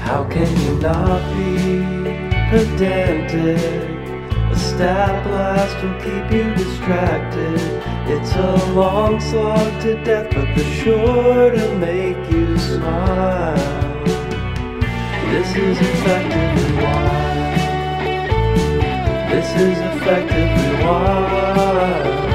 How can you not be pedantic? A stat blast will keep you distracted. It's a long slog to death, but the sure to make you smile. This is effectively wild. This is effectively wild.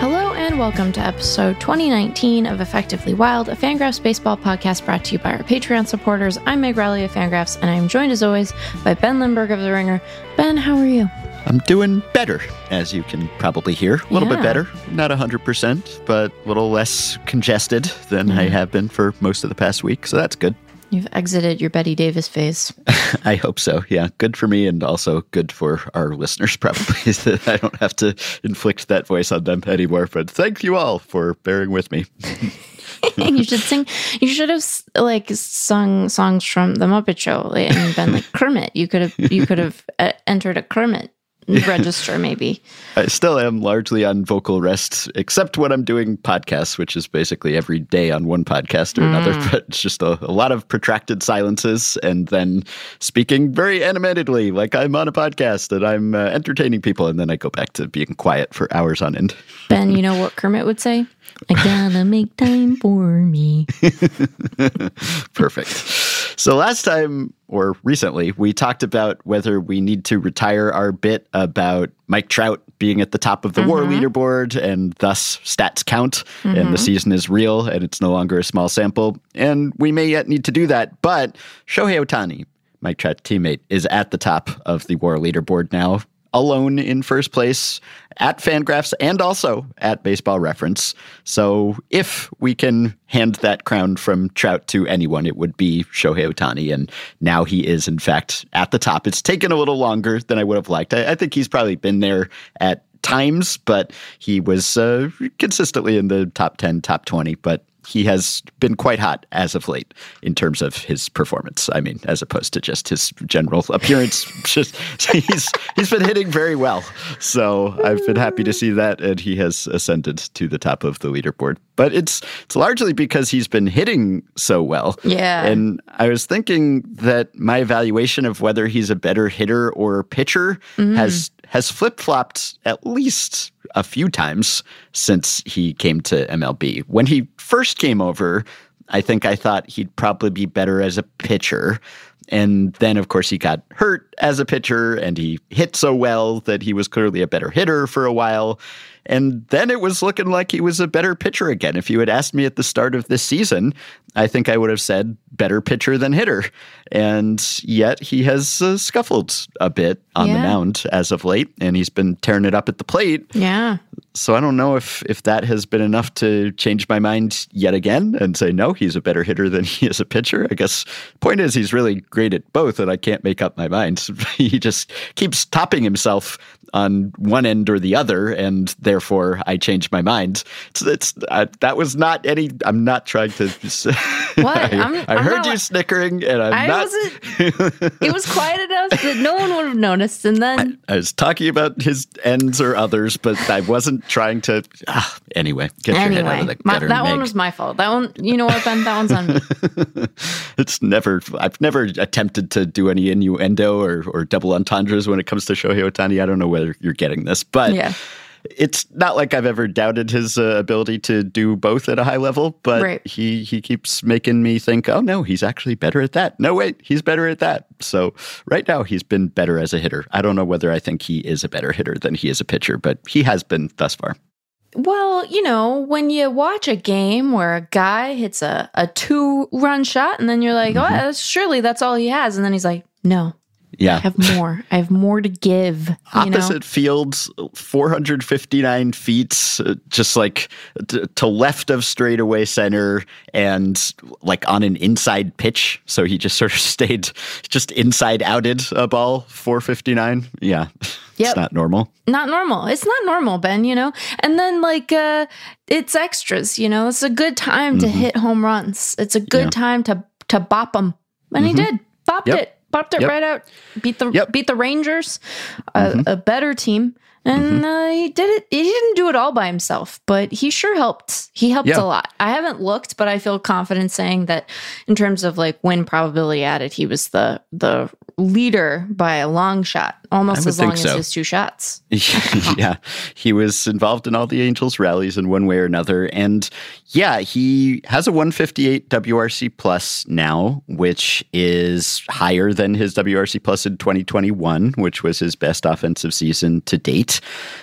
Hello and welcome to episode 2019 of Effectively Wild, a Fangraphs baseball podcast brought to you by our Patreon supporters. I'm Meg Rowley of Fangraphs, and I am joined as always by Ben Lindbergh of The Ringer. Ben, how are you? I'm doing better, as you can probably hear. A little Yeah. bit better. Not 100%, but a little less congested than I have been for most of the past week. So that's good. You've exited your Bette Davis phase. I hope so. Yeah. Good for me and also good for our listeners, probably, that I don't have to inflict that voice on them anymore. But thank you all for bearing with me. you should sing. You should have like sung songs from the Muppet Show and been like Kermit. You could have. You could have uh, entered a Kermit register, maybe. I still am largely on vocal rest, except when I'm doing podcasts, which is basically every day on one podcast or another. But it's just a, a lot of protracted silences and then speaking very animatedly, like I'm on a podcast and I'm uh, entertaining people. And then I go back to being quiet for hours on end. Ben, you know what Kermit would say? I gotta make time for me. Perfect. So last time or recently, we talked about whether we need to retire our bit about Mike Trout being at the top of the war mm-hmm. leaderboard and thus stats count and the mm-hmm. season is real and it's no longer a small sample. And we may yet need to do that. But Shohei Ohtani, Mike Trout's teammate, is at the top of the war leaderboard now alone in first place at Fangraphs and also at Baseball Reference. So if we can hand that crown from Trout to anyone, it would be Shohei Ohtani. And now he is, in fact, at the top. It's taken a little longer than I would have liked. I, I think he's probably been there at times, but he was uh, consistently in the top 10, top 20. But he has been quite hot as of late in terms of his performance. I mean, as opposed to just his general appearance. just he's he's been hitting very well. So I've been happy to see that, and he has ascended to the top of the leaderboard. But it's it's largely because he's been hitting so well. Yeah. And I was thinking that my evaluation of whether he's a better hitter or pitcher mm. has has flip flopped at least a few times since he came to MLB. When he first came over, I think I thought he'd probably be better as a pitcher. And then, of course, he got hurt as a pitcher and he hit so well that he was clearly a better hitter for a while. And then it was looking like he was a better pitcher again. If you had asked me at the start of this season, I think I would have said better pitcher than hitter. And yet he has uh, scuffled a bit on the mound as of late, and he's been tearing it up at the plate. Yeah. So I don't know if if that has been enough to change my mind yet again and say no, he's a better hitter than he is a pitcher. I guess point is he's really great at both, and I can't make up my mind. he just keeps topping himself on one end or the other, and therefore I changed my mind. Uh, that was not any. I'm not trying to. What? I, I'm- I heard not- you snickering, and I'm I not. wasn't. It was quiet enough that no one would have noticed. And then I was talking about his ends or others, but I wasn't trying to. Ah, anyway, get your head out anyway, of the my, gutter, that one was my fault. That one, you know what, Ben? That one's on me. it's never I've never attempted to do any innuendo or, or double entendres when it comes to Shohei Ohtani. I don't know whether you're getting this, but Yeah. it's not like I've ever doubted his uh, ability to do both at a high level, but Right. he he keeps making me think, oh no, he's actually better at that. No, wait, he's better at that. So right now he's been better as a hitter. I don't know whether I think he is a better hitter than he is a pitcher, but he has been thus far. Well, you know, when you watch a game where a guy hits a, a two run shot and then you're like, Mm-hmm. oh, surely that's all he has. And then he's like, no, I have more. I have more to give. You Opposite know? fields, 459 feet, uh, just like t- to left of straightaway center and like on an inside pitch. So he just sort of stayed just inside outed a ball, 459. Yeah. Yep. It's not normal. Not normal. It's not normal, Ben, you know? And then, like, uh, it's extras, you know? It's a good time to hit home runs. It's a good Mm-hmm. Yeah. time to, to bop them. And he did. Bopped Yep. it. Popped it Yep. right out. Beat the Yep. beat the Rangers, a, mm-hmm. a better team, and uh, he did it. He didn't do it all by himself, but he sure helped. He helped Yeah. a lot. I haven't looked, but I feel confident saying that in terms of like win probability added, he was the the leader by a long shot, almost as long think as his two shots. yeah, he was involved in all the Angels rallies in one way or another. And yeah, he has a 158 WRC plus now, which is higher than his WRC plus in 2021, which was his best offensive season to date.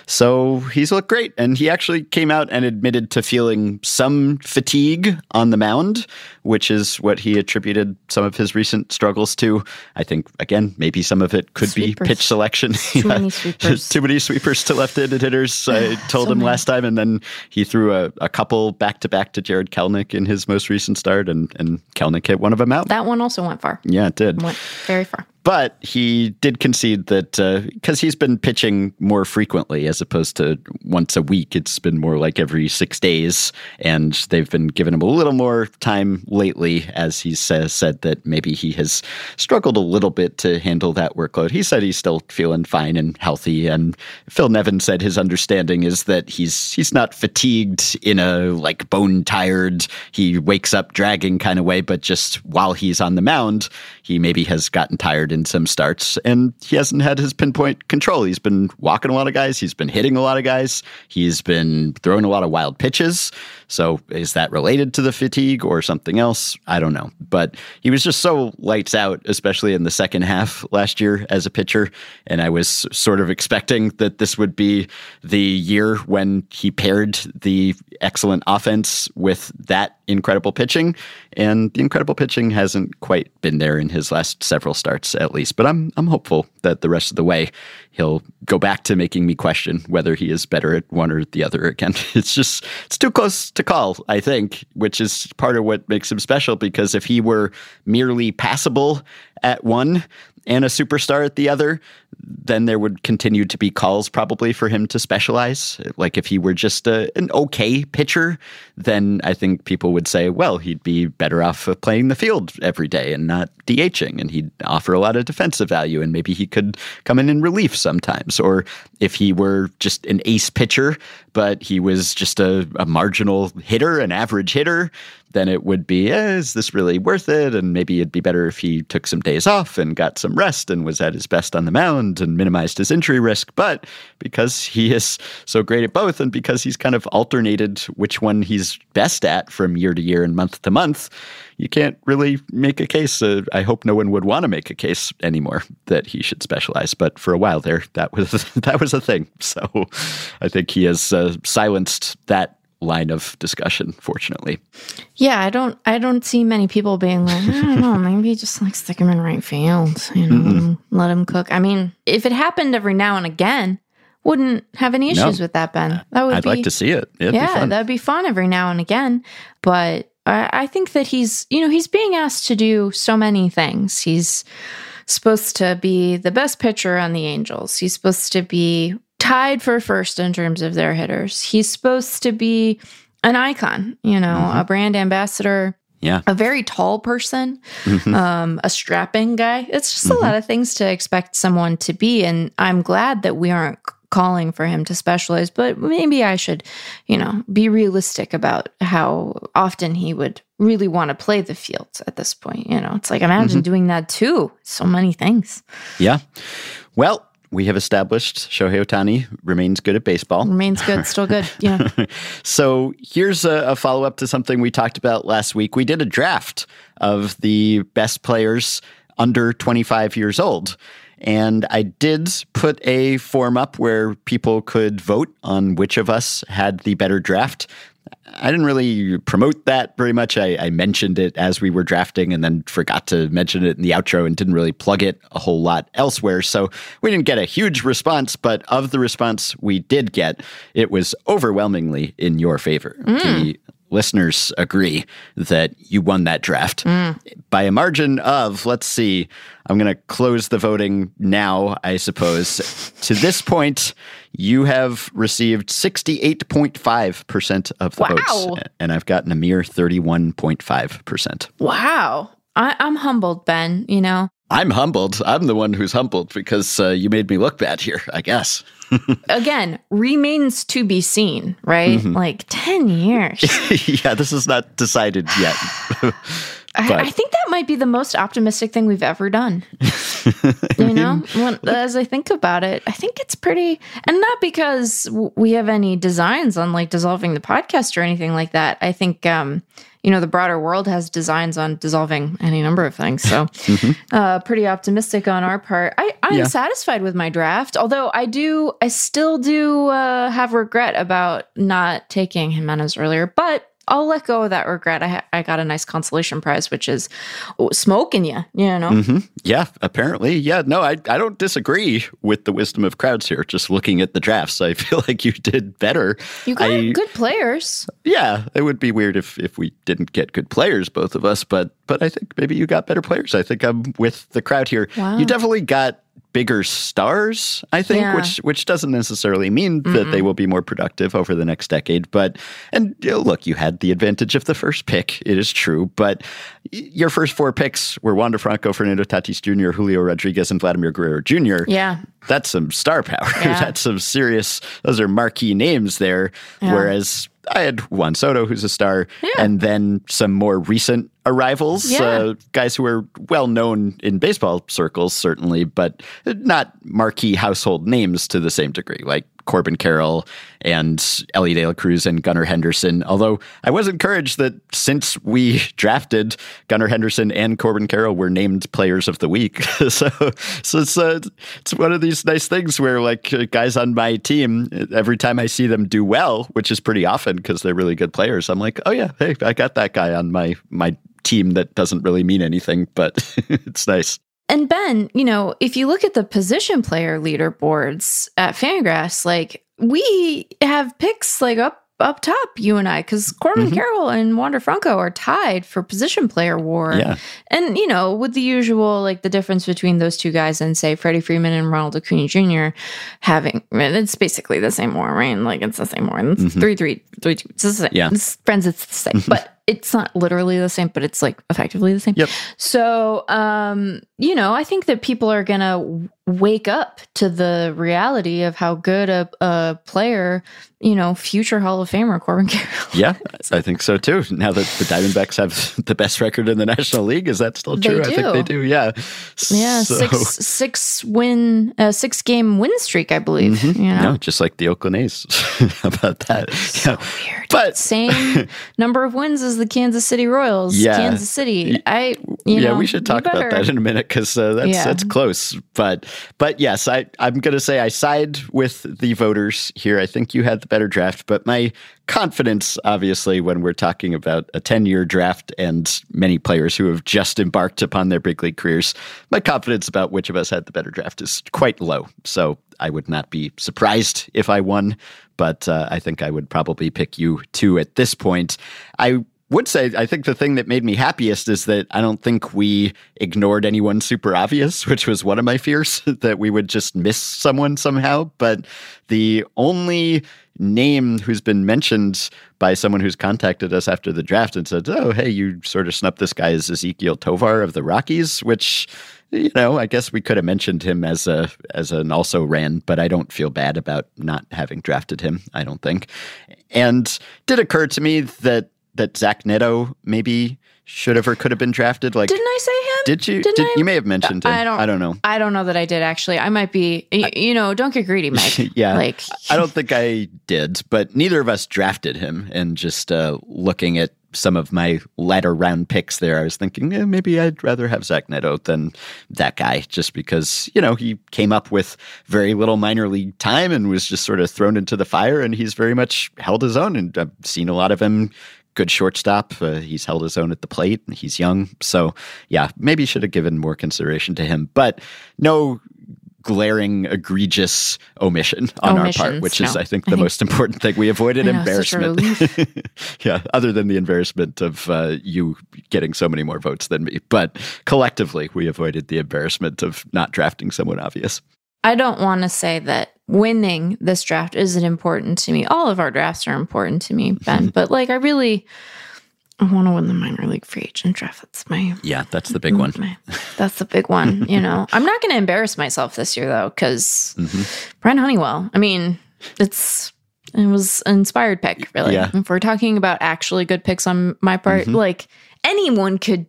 So he's looked great. And he actually came out and admitted to feeling some fatigue on the mound, which is what he attributed some of his recent struggles to. I think, again, maybe some of it could Sweepers. be pitch selection. Too many sweepers. Too many sweepers to left-handed hitters. I told So him many. last time, and then he threw a, a couple back-to-back to Jarred Kelenic in his most recent start, and, and Kelnick hit one of them out. That one also went far. yeah, it did. Went very far. But he did concede that uh, because he's been pitching more frequently as opposed to once a week, it's been more like every six days. And they've been giving him a little more time lately, as he says, said that maybe he has struggled a little bit to handle that workload. He said he's still feeling fine and healthy. And Phil Nevin said his understanding is that he's he's not fatigued in a like bone tired, he wakes up dragging kind of way, but just while he's on the mound, he maybe has gotten tired in some starts and he hasn't had his pinpoint control. He's been walking a lot of guys, he's been hitting a lot of guys, he's been throwing a lot of wild pitches. So is that related to the fatigue or something else? I don't know. But he was just so lights out, especially in the second half last year as a pitcher. And I was sort of expecting that this would be the year when he paired the excellent offense with that incredible pitching. And the incredible pitching hasn't quite been there in his last several starts, at least. But I'm I'm hopeful that the rest of the way he'll go back to making me question whether he is better at one or the other again. It's just it's too close to call, I think, which is part of what makes him special because if he were merely passable at one and a superstar at the other, then there would continue to be calls probably for him to specialize. Like if he were just a, an okay pitcher, then I think people would say, well, he'd be better off of playing the field every day and not DHing, and he'd offer a lot of defensive value, and maybe he could come in in relief sometimes. Or if he were just an ace pitcher, but he was just a, a marginal hitter, an average hitter, then it would be, eh, is this really worth it? And maybe it'd be better if he took some days off and got some rest and was at his best on the mound and minimized his injury risk. But because he is so great at both and because he's kind of alternated which one he's best at from year to year and month to month, you can't really make a case. Uh, I hope no one would want to make a case anymore that he should specialize. But for a while there, that was that was a thing. So I think he has uh, silenced that line of discussion. Fortunately, Yeah, I don't I don't see many people being like, I don't know, maybe just like stick him in right field, you know, mm-hmm. let him, let him cook. I mean, if it happened every now and again, wouldn't have any issues with that, Ben. That would I'd be like to see it. It'd yeah, that'd be fun every now and again. But I, I think that he's, you know, he's being asked to do so many things. He's supposed to be the best pitcher on the Angels. He's supposed to be tied for first in terms of their hitters. He's supposed to be an icon, you know, mm-hmm. a brand ambassador yeah. a very tall person, mm-hmm. um, a strapping guy. It's just a lot mm-hmm. of things to expect someone to be. And I'm glad that we aren't calling for him to specialize, but maybe I should, you know, be realistic about how often he would really want to play the field at this point. You know, it's like imagine doing that too. So many things. Yeah. Well, we have established Shohei Ohtani remains good at baseball. Remains good, still good. Yeah. So here's a, a follow up to something we talked about last week. We did a draft of the best players under 25 years old. And I did put a form up where people could vote on which of us had the better draft. I didn't really promote that very much. I, I mentioned it as we were drafting and then forgot to mention it in the outro and didn't really plug it a whole lot elsewhere. So we didn't get a huge response, but of the response we did get, it was overwhelmingly in your favor. Mm. The listeners agree that you won that draft mm. by a margin of, let's see, I'm going to close the voting now, I suppose. to this point, you have received 68.5% of the Wow. votes, and I've gotten a mere 31.5%. Wow. I, I'm humbled, Ben. You know, I'm humbled. I'm the one who's humbled because uh, you made me look bad here, I guess. Again, remains to be seen, right? Mm-hmm. Like 10 years. yeah, this is not decided yet. I, I think that might be the most optimistic thing we've ever done. you know, when, as I think about it, I think it's pretty, and not because we have any designs on like dissolving the podcast or anything like that. I think, um, you know, the broader world has designs on dissolving any number of things. So, uh, pretty optimistic on our part. I, I'm Yeah. satisfied with my draft, although I do, I still do uh, have regret about not taking Jimenez earlier, but. I'll let go of that regret. I ha- I got a nice consolation prize, which is smoking you. You know, hmm Yeah, apparently. Yeah, no, I, I don't disagree with the wisdom of crowds here. Just looking at the drafts, I feel like you did better. you got I- good players. Yeah, it would be weird if if we didn't get good players, both of us. But but I think maybe you got better players. I think I'm with the crowd here. Wow. You definitely got bigger stars. I think, Yeah. which which doesn't necessarily mean that they will be more productive over the next decade. But and you know, look, you had the advantage of the first pick. It is true, but your first four picks were Wander Franco, Fernando Tatis Jr., Julio Rodriguez, and Vladimir Guerrero Jr Yeah. that's some star power. Yeah. that's some serious. Those are marquee names there. Yeah. Whereas I had Juan Soto, who's a star, Yeah. and then some more recent arrivals, Yeah. uh, guys who are well known in baseball circles, certainly, but not marquee household names to the same degree, like Corbin Carroll and Elly De La Cruz and Gunnar Henderson. Although I was encouraged that since we drafted Gunnar Henderson and Corbin Carroll were named players of the week. so so it's uh, it's one of these nice things where like uh, guys on my team every time I see them do well, which is pretty often because they're really good players, I'm like, "Oh yeah, hey, I got that guy on my my team that doesn't really mean anything, but it's nice." And Ben, you know, if you look at the position player leaderboards at Fangraphs, like we have picks like up up top, you and I, because Corbin Mhm. Carroll and Wander Franco are tied for position player war. Yeah. And, you know, with the usual, like the difference between those two guys and say Freddie Freeman and Ronald Acuna Jr. having, it's basically the same war, right? Like it's the same war. It's Mhm. three, three, three, two. It's the same. Yeah. It's friends, it's the same. but it's not literally the same, but it's like effectively the same. Yep. So, um, you know, I think that people are going to wake up to the reality of how good a, a player, you know, future Hall of Famer Corbin Carroll. Yeah, I think so too. Now that the Diamondbacks have the best record in the National League, is that still true? I think they do. Yeah. Yeah, So- six six win, uh, six game win streak, I believe. Mhm. You know, No, just like the Oakland A's. About that? so Yeah. weird. But Same number of wins as the Kansas City Royals. Yeah. Kansas City. I, you yeah, know, we should talk about that in a minute because uh, that's Yeah. that's close. But but yes, I I'm gonna say I side with the voters here. I think you had the better draft, but my confidence, obviously, when we're talking about a 10 year draft and many players who have just embarked upon their big league careers, my confidence about which of us had the better draft is quite low. So I would not be surprised if I won, but uh, I think I would probably pick you two at this point. I would say I think the thing that made me happiest is that I don't think we ignored anyone super obvious, which was one of my fears that we would just miss someone somehow. But the only name who's been mentioned by someone who's contacted us after the draft and said, "Oh, hey, you sort of snubbed this guy as Ezequiel Tovar of the Rockies," which you know, I guess we could have mentioned him as a as an also ran, but I don't feel bad about not having drafted him. I don't think. And did occur to me that that Zach Neto maybe should have or could have been drafted. Like, Didn't I say him? did you? Did, I- you may have mentioned him. I don't- I don't know. I don't know that I did actually. I might be. y- You know, don't get greedy, Mike. yeah, Like I don't think I did, but neither of us drafted him. And just uh, looking at some of my latter round picks there, I was thinking eh, maybe I'd rather have Zach Neto than that guy, just because, you know, he came up with very little minor league time and was just sort of thrown into the fire. And he's very much held his own. And I've seen a lot of him. Good shortstop. Uh, he's held his own at the plate. He's young. So, yeah, maybe should have given more consideration to him. But no glaring, egregious omission on our part, which is. I think, the most important thing. We avoided know, embarrassment. yeah, other than the embarrassment of uh, you getting so many more votes than me. But collectively, we avoided the embarrassment of not drafting someone obvious. I don't want to say that winning this draft isn't important to me. All of our drafts are important to me, Ben. but like, I really, I want to win the minor league free agent draft. That's my Yeah, that's the big one. my- that's the big one. You know, I'm not going to embarrass myself this year though, because Mm-hmm. Brian Honeywell. I mean, it's it was an inspired pick, really. Yeah. If we're talking about actually good picks on my part, Mm-hmm. like anyone could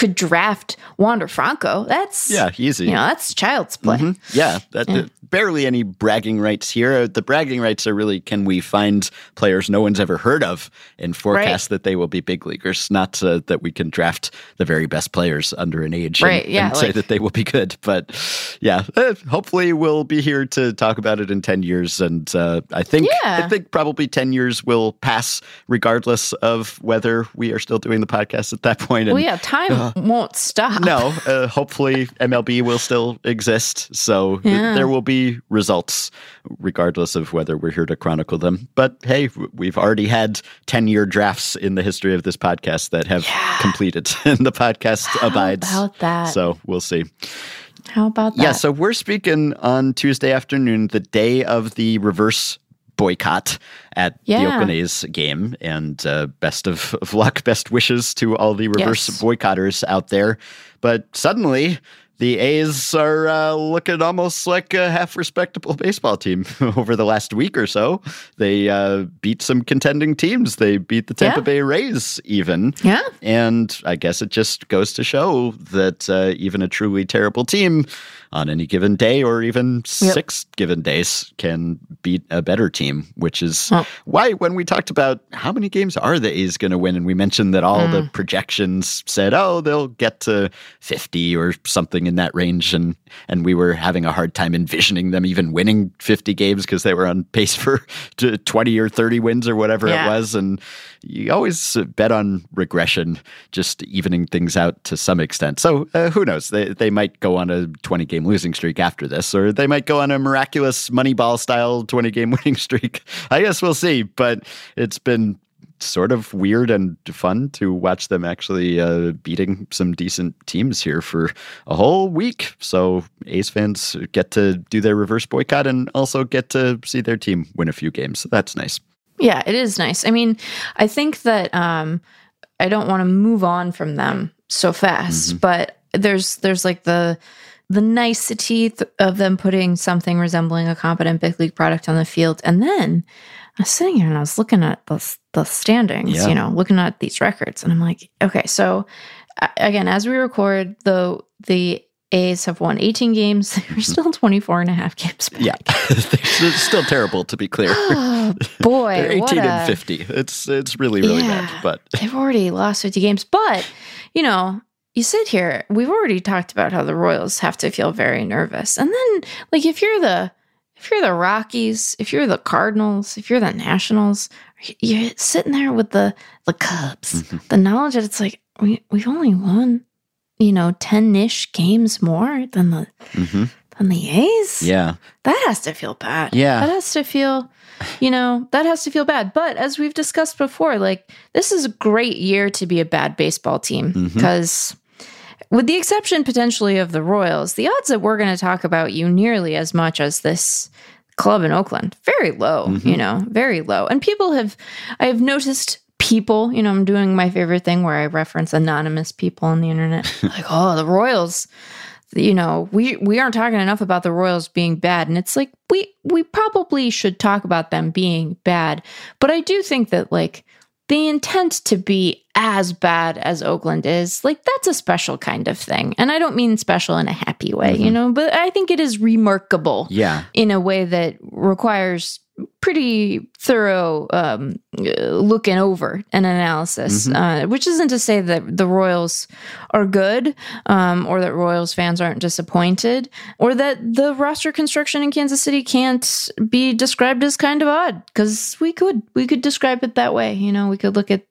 could draft Wander Franco. That's Yeah, easy. you know, that's child's play. Mhm. Yeah, that, Yeah. barely any bragging rights here. The bragging rights are really can we find players no one's ever heard of and forecast that they will be big leaguers, not uh, that we can draft the very best players under an age and, Right, yeah, and say that they will be good. But yeah, eh, hopefully we'll be here to talk about it in 10 years. And uh, I think Yeah. I think probably 10 years will pass regardless of whether we are still doing the podcast at that point. And Well, yeah, time won't stop. no, uh, hopefully MLB will still exist. So Yeah. there will be results, regardless of whether we're here to chronicle them. But hey, we've already had 10 year drafts in the history of this podcast that have completed, and the podcast abides. about that? So we'll see. How about that? Yeah, so we're speaking on Tuesday afternoon, the day of the reverse boycott at the Yeah. Oakland A's game. And uh, best of, of luck, best wishes to all the reverse Yes. boycotters out there. But suddenly, the A's are uh, looking almost like a half respectable baseball team over the last week or so. They uh, beat some contending teams. They beat the Tampa Yeah. Bay Rays, even. yeah. And I guess it just goes to show that uh, even a truly terrible team on any given day or even six given days can beat a better team, which is why when we talked about how many games are the A's going to win, and we mentioned that all Mm. the projections said, oh, they'll get to 50 or something in that range. And, and we were having a hard time envisioning them even winning 50 games because they were on pace for 20 or 30 wins or whatever Yeah. it was. And you always bet on regression, just evening things out to some extent. So uh, who knows? They, they might go on a 20 game losing streak after this, or they might go on a miraculous Moneyball style 20 game winning streak. I guess we'll see. But it's been sort of weird and fun to watch them actually uh, beating some decent teams here for a whole week. So A's fans get to do their reverse boycott and also get to see their team win a few games. That's nice. Yeah, it is nice. I mean, I think that um I don't want to move on from them so fast, but there's there's like the the nicety th- of them putting something resembling a competent big league product on the field, and then I was sitting here and I was looking at the the standings, Yeah. you know, looking at these records, and I'm like, okay, so again, as we record, the the A's have won 18 games. They're still 24 and a half games back. Yeah, they're still terrible to be clear. Oh, boy, They're 18 what a, and 50. It's it's really really Yeah. bad, but they've already lost 50 games. But, you know, you sit here, we've already talked about how the Royals have to feel very nervous. And then, like, if you're the if you're the Rockies, if you're the Cardinals, if you're the Nationals, you're sitting there with the the Cubs, Mhm. the knowledge that it's like we we've only won, you know, ten ish games more than the Mhm. than the A's. yeah, That has to feel bad. Yeah. That has to feel, you know, that has to feel bad. But as we've discussed before, like this is a great year to be a bad baseball team because, with the exception potentially of the Royals, the odds that we're going to talk about you nearly as much as this club in Oakland, very low, Mhm. you know, very low. And people have, I have noticed people, you know, I'm doing my favorite thing where I reference anonymous people on the internet, like, oh, the Royals. You know we we aren't talking enough about the royals being bad. And it's like we we probably should talk about them being bad. But i do think that like the intent to be as bad as oakland is like that's a special kind of thing. And i don't mean special in a happy way you mm-hmm. know but i think it is remarkable yeah, in a way that requires pretty thorough um, uh, looking over an analysis, uh, which isn't to say that the Royals are good um, or that Royals fans aren't disappointed or that the roster construction in Kansas City can't be described as kind of odd because we could we could describe it that way. You know, we could look at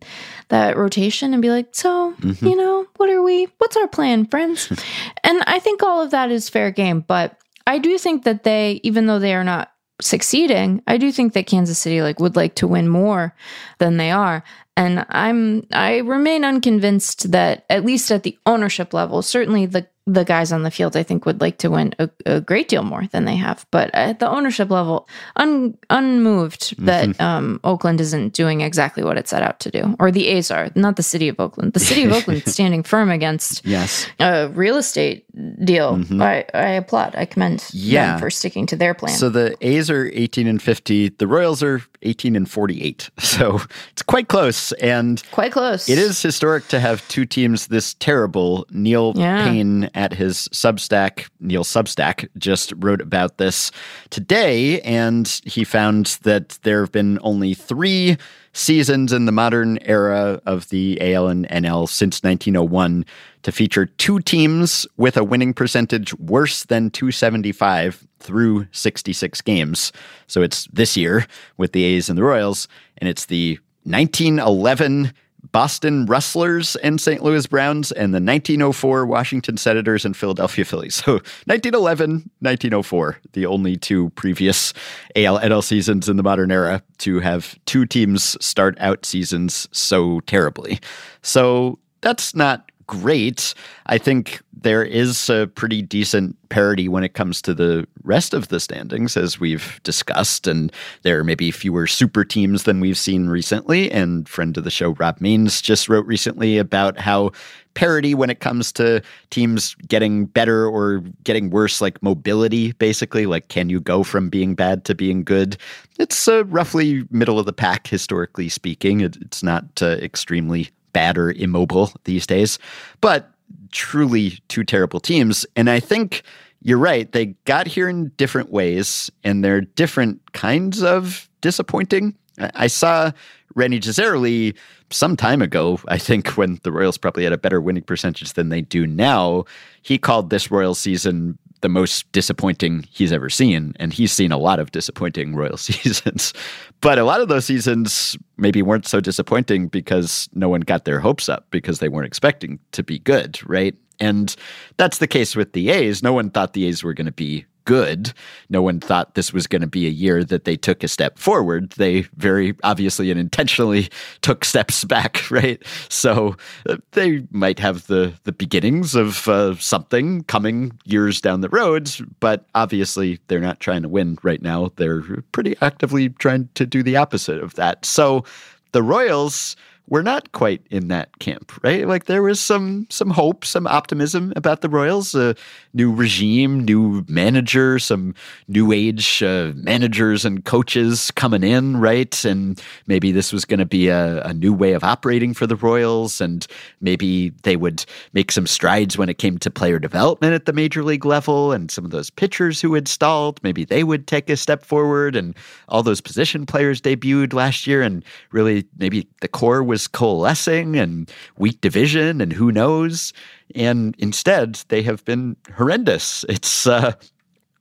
that rotation and be like, so you know, what are we? What's our plan, friends? and I think all of that is fair game, but I do think that they, even though they are not succeeding, I do think that Kansas City like would like to win more than they are. And I'm I remain unconvinced that at least at the ownership level, certainly the the guys on the field I think would like to win a, a great deal more than they have. But at the ownership level, un, unmoved that Mm-hmm. um, Oakland isn't doing exactly what it set out to do, or the A's are, not the city of Oakland. The city of Oakland standing firm against Yes. a real estate deal. I, I applaud. I commend Mm-hmm. Yeah. them for sticking to their plan. So the A's are 18 and 50. The Royals are 18 and 48. So it's quite close. And Quite close. it is historic to have two teams this terrible. Neil Yeah. Paine at his Substack, Neil Substack, just wrote about this today. And he found that there have been only three seasons in the modern era of the AL and NL since 1901 to feature two teams with a winning percentage worse than 275 through 66 games. So it's this year with the A's and the Royals, and it's the 1911 Boston Rustlers and St. Louis Browns and the 1904 Washington Senators and Philadelphia Phillies. So 1911, 1904, the only two previous AL NL seasons in the modern era to have two teams start out seasons so terribly. So that's not great. I think there is a pretty decent parity when it comes to the rest of the standings, as we've discussed. And there are maybe fewer super teams than we've seen recently. And friend of the show, Rob Mains, just wrote recently about how parity when it comes to teams getting better or getting worse, like mobility, basically, like can you go from being bad to being good? It's uh, roughly middle of the pack, historically speaking. It, it's not uh, extremely or immobile these days, but truly two terrible teams. And I think you're right. They got here in different ways, and they're different kinds of disappointing. I saw Rany Jazayerli some time ago, I think, when the Royals probably had a better winning percentage than they do now. He called this Royal season the most disappointing he's ever seen. And he's seen a lot of disappointing Royal seasons. But a lot of those seasons maybe weren't so disappointing because no one got their hopes up because they weren't expecting to be good, right? And that's the case with the A's. No one thought the A's were going to be good. No one thought this was going to be a year that they took a step forward. They very obviously and intentionally took steps back, right? So uh, they might have the the beginnings of uh, something coming years down the road, but obviously they're not trying to win right now. They're pretty actively trying to do the opposite of that. So the Royals we're not quite in that camp, right? Like there was some some hope, some optimism about the Royals, a new regime, new manager, some new age uh, managers and coaches coming in, right? And maybe this was going to be a, a new way of operating for the Royals, and maybe they would make some strides when it came to player development at the major league level, and some of those pitchers who had stalled, maybe they would take a step forward, and all those position players debuted last year, and really maybe the core was coalescing and weak division and who knows. And instead they have been horrendous. It's uh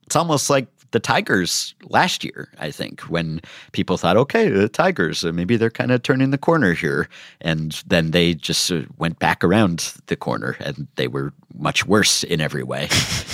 it's almost like the Tigers last year, I think, when people thought, okay, the Tigers, uh, maybe they're kind of turning the corner here. And then they just uh, went back around the corner and they were much worse in every way.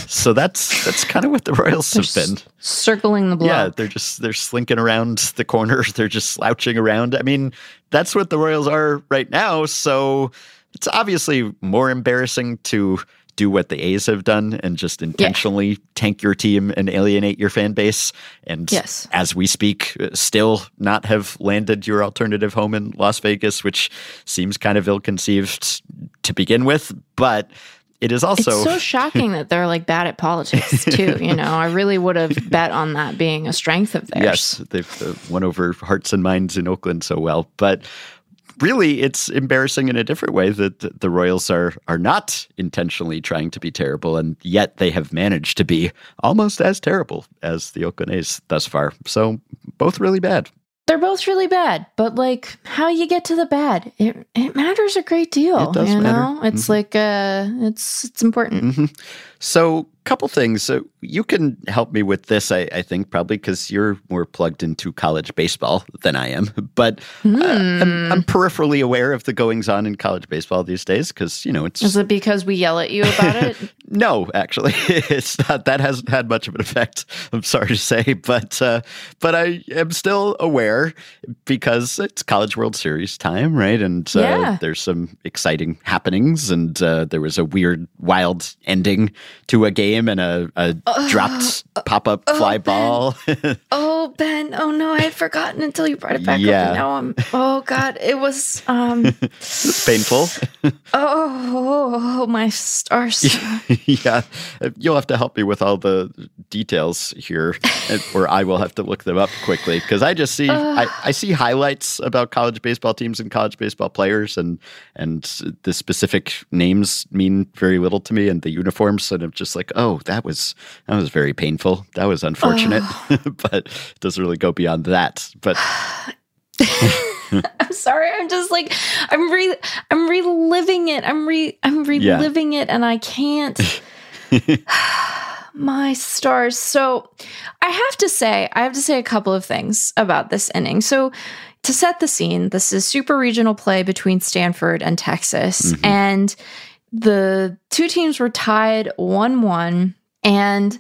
so that's that's kind of what the Royals have They're been. s- circling the block. Yeah, they're just they're slinking around the corner. They're just slouching around. I mean, that's what the Royals are right now. So it's obviously more embarrassing to do what the A's have done and just intentionally tank your team and alienate your fan base. And Yes. as we speak, uh, still not have landed your alternative home in Las Vegas, which seems kind of ill conceived to begin with. But it is also it's so shocking that they're like bad at politics too. You know, I really would have bet on that being a strength of theirs. Yes, they've uh, won over hearts and minds in Oakland so well. But really, it's embarrassing in a different way that the- Royals are are not intentionally trying to be terrible, and yet they have managed to be almost as terrible as the Oakland A's thus far. So both really bad. They're both really bad, but like how you get to the bad, it, it matters a great deal. It does you matter. know, it's like uh, it's it's important. Mm-hmm. So couple things. So you can help me with this, I, I think, probably because you're more plugged into college baseball than I am. But uh, I'm, I'm, peripherally aware of the goings on in college baseball these days because, you know, it's. Is it because we yell at you about it? no, actually. It's not, that hasn't had much of an effect, I'm sorry to say. But, uh, but I am still aware because it's College World Series time, right? And uh, yeah. there's some exciting happenings. And uh, there was a weird, wild ending to a game and a, a uh, dropped pop up oh, fly ben. ball. oh, Ben. Oh, no. I had forgotten until you brought it back yeah. up. And now I'm, oh, God. It was um, painful. oh, my stars. yeah. You'll have to help me with all the details here, or I will have to look them up quickly because I just see, uh, I, I see highlights about college baseball teams and college baseball players, and, and the specific names mean very little to me and the uniforms. And I'm just like, oh, that was that was very painful. That was unfortunate, oh. but it doesn't really go beyond that. But I'm sorry. I'm just like I'm re I'm reliving it. I'm re I'm reliving yeah. it, and I can't. My stars. So I have to say, I have to say a couple of things about this inning. So to set the scene, this is super regional play between Stanford and Texas. Mm-hmm. And the two teams were tied 1 1. And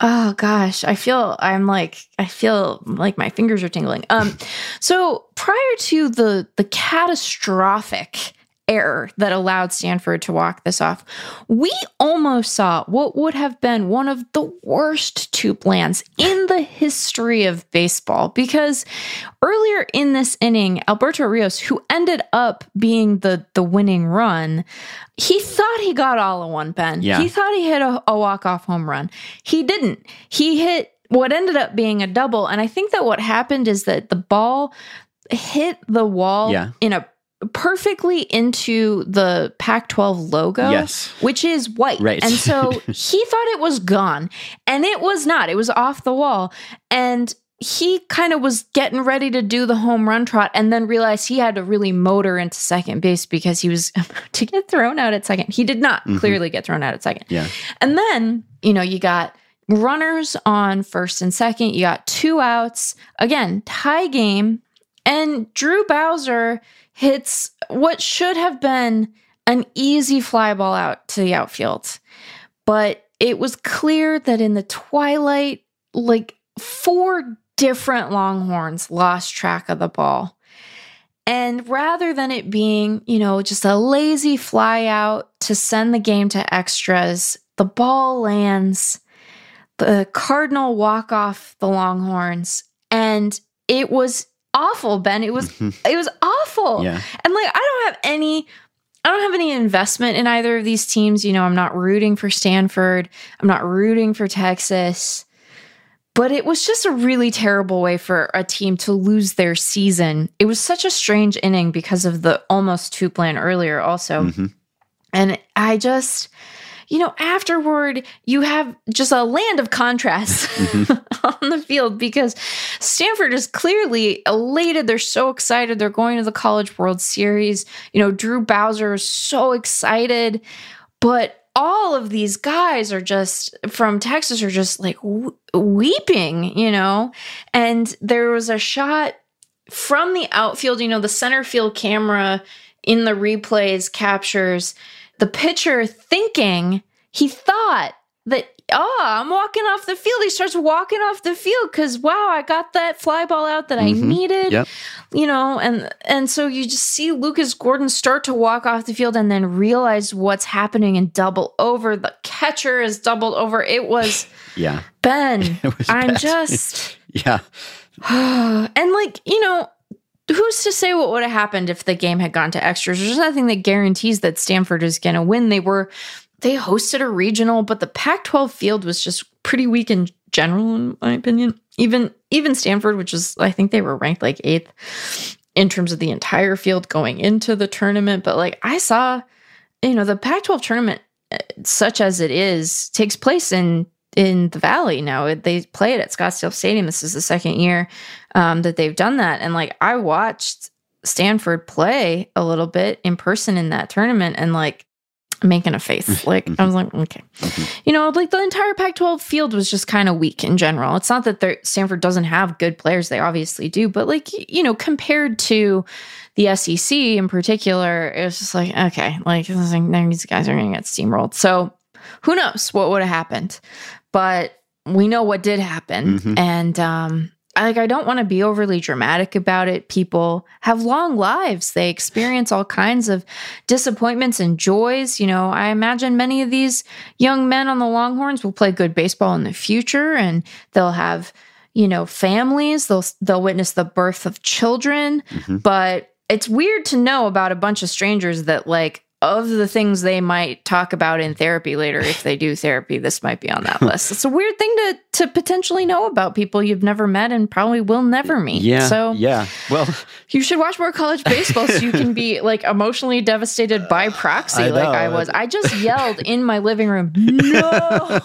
oh gosh, I feel I'm like I feel like my fingers are tingling. Um so prior to the the catastrophic error that allowed Stanford to walk this off. We almost saw what would have been one of the worst TOOTBLANs in the history of baseball because earlier in this inning, Alberto Rios, who ended up being the the winning run, he thought he got all in one pen. Yeah. He thought he hit a, a walk-off home run. He didn't. He hit what ended up being a double. And I think that what happened is that the ball hit the wall yeah. in a perfectly into the Pac 12 logo, yes. which is white. Right. And so he thought it was gone, and it was not. It was off the wall. And he kind of was getting ready to do the home run trot and then realized he had to really motor into second base because he was to get thrown out at second. He did not mm-hmm. clearly get thrown out at second. Yeah. And then, you know, you got runners on first and second, you got two outs. Again, tie game. And Drew Bowser hits what should have been an easy fly ball out to the outfield. But it was clear that in the twilight, like four different Longhorns lost track of the ball. And rather than it being, you know, just a lazy fly out to send the game to extras, the ball lands. The Cardinal walk off the Longhorns. And it was awful, Ben. It was it was awful. Yeah. And like I don't have any I don't have any investment in either of these teams. You know, I'm not rooting for Stanford. I'm not rooting for Texas. But it was just a really terrible way for a team to lose their season. It was such a strange inning because of the almost TOOTBLAN earlier, also. Mm-hmm. And I just you know, afterward, you have just a land of contrasts mm-hmm. on the field because Stanford is clearly elated. They're so excited. They're going to the College World Series. You know, Drew Bowser is so excited. But all of these guys are just from Texas are just like weeping, you know? And there was a shot from the outfield, you know, the center field camera in the replays captures the pitcher thinking he thought that oh i'm walking off the field he starts walking off the field because wow i got that fly ball out that mm-hmm. i needed yep. you know and and so you just see lucas gordon start to walk off the field and then realize what's happening and double over the catcher is doubled over it was yeah ben i'm bad. just yeah and like you know who's to say what would have happened if the game had gone to extras? There's nothing that guarantees that Stanford is going to win. They were they hosted a regional, but the Pac-12 field was just pretty weak in general, in my opinion. Even even Stanford, which is I think they were ranked like eighth in terms of the entire field going into the tournament. But like I saw, you know, the Pac-12 tournament, uh, such as it is, takes place in in the Valley now. They play it at Scottsdale Stadium. This is the second year um, that they've done that, and like I watched Stanford play a little bit in person in that tournament, and like making a face. Like I was like, okay, you know, like the entire Pac-12 field was just kind of weak in general. It's not that Stanford doesn't have good players; they obviously do. But like you know, compared to the SEC in particular, it was just like, okay, like these guys are going to get steamrolled. So who knows what would have happened? But we know what did happen, Mhm. and um, like I don't want to be overly dramatic about it. People have long lives; they experience all kinds of disappointments and joys. You know, I imagine many of these young men on the Longhorns will play good baseball in the future, and they'll have you know families. They'll they'll witness the birth of children, Mhm. but it's weird to know about a bunch of strangers that like of the things they might talk about in therapy later if they do therapy this might be on that list it's a weird thing to to potentially know about people you've never met and probably will never meet Yeah. so yeah. Well, you should watch more college baseball so you can be like emotionally devastated by proxy I like know. I was. I just yelled in my living room, no.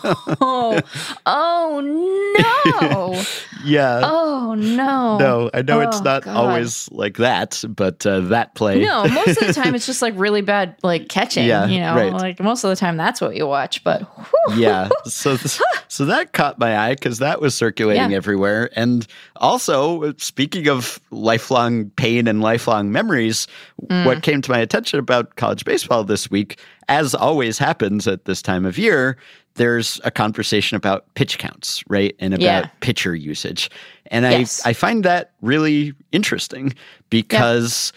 Oh no. yeah. Oh no. no, I know it's Oh, not God. always like that, but uh, that play. No, most of the time it's just like really bad like catching, Yeah, you know. right. Like most of the time that's what you watch, but whew. yeah so th- so that caught my eye because that was circulating Yeah. everywhere and also speaking of lifelong pain and lifelong memories Mm. what came to my attention about college baseball this week as always happens at this time of year there's a conversation about pitch counts right and about Yeah. pitcher usage and Yes. i i find that really interesting because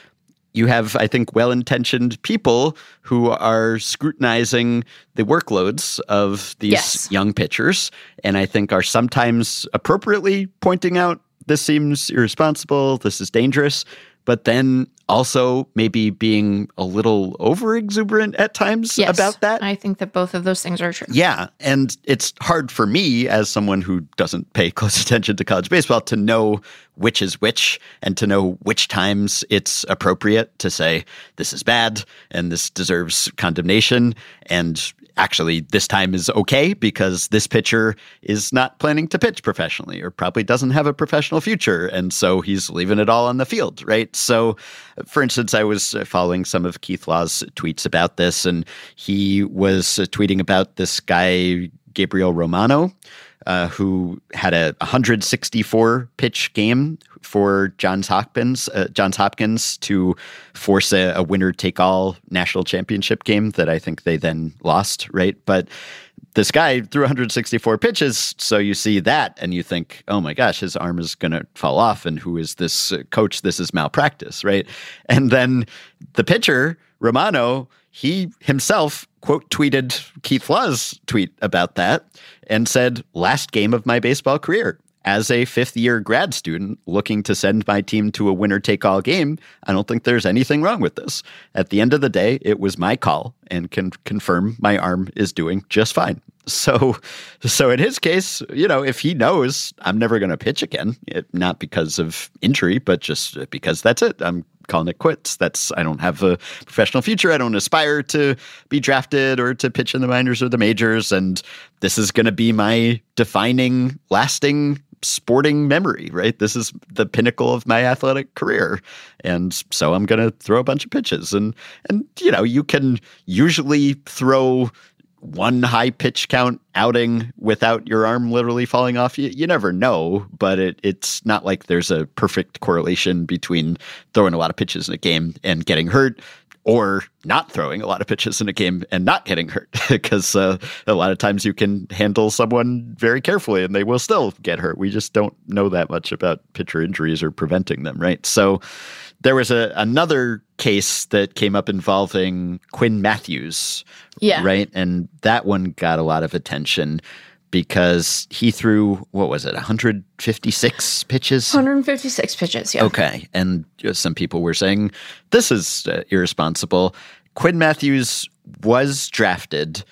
you have, I think, well intentioned people who are scrutinizing the workloads of these Yes. young pitchers. And I think are sometimes appropriately pointing out this seems irresponsible, this is dangerous, but then also maybe being a little over exuberant at times yes, about that. I think that both of those things are true. Yeah. And it's hard for me, as someone who doesn't pay close attention to college baseball, to know which is which and to know which times it's appropriate to say, this is bad and this deserves condemnation. And actually, this time is okay because this pitcher is not planning to pitch professionally or probably doesn't have a professional future. And so he's leaving it all on the field, right? So, for instance, I was uh, following some of Keith Law's tweets about this, and he was uh, tweeting about this guy, Gabriel Romano, uh, who had a 164 pitch game for Johns Hopkins, uh, Johns Hopkins to force a, a winner take all national championship game that I think they then lost, right? But this guy threw 164 pitches. So you see that and you think, oh my gosh, his arm is going to fall off. And who is this uh, coach? This is malpractice, right? And then the pitcher, Romano, he himself quote tweeted Keith Law's tweet about that and said, last game of my baseball career. As a fifth year grad student looking to send my team to a winner take all game, I don't think there's anything wrong with this. At the end of the day, it was my call and can confirm my arm is doing just fine. So, so in his case, you know, if he knows I'm never going to pitch again, it, not because of injury, but just because that's it. I'm calling it quits. That's I don't have a professional future. I don't aspire to be drafted or to pitch in the minors or the majors, and this is going to be my defining, lasting sporting memory. Right? This is the pinnacle of my athletic career, and so I'm going to throw a bunch of pitches, and and you know you can usually throw one high pitch count outing without your arm literally falling off. You, you never know, but it, it's not like there's a perfect correlation between throwing a lot of pitches in a game and getting hurt or not throwing a lot of pitches in a game and not getting hurt because uh, a lot of times you can handle someone very carefully and they will still get hurt. We just don't know that much about pitcher injuries or preventing them, right? So there was a another case that came up involving Quinn Mathews, Yeah. right? And that one got a lot of attention because he threw what was it, 156 pitches? 156 pitches, yeah. Okay, and some people were saying this is uh, irresponsible. Quinn Mathews was drafted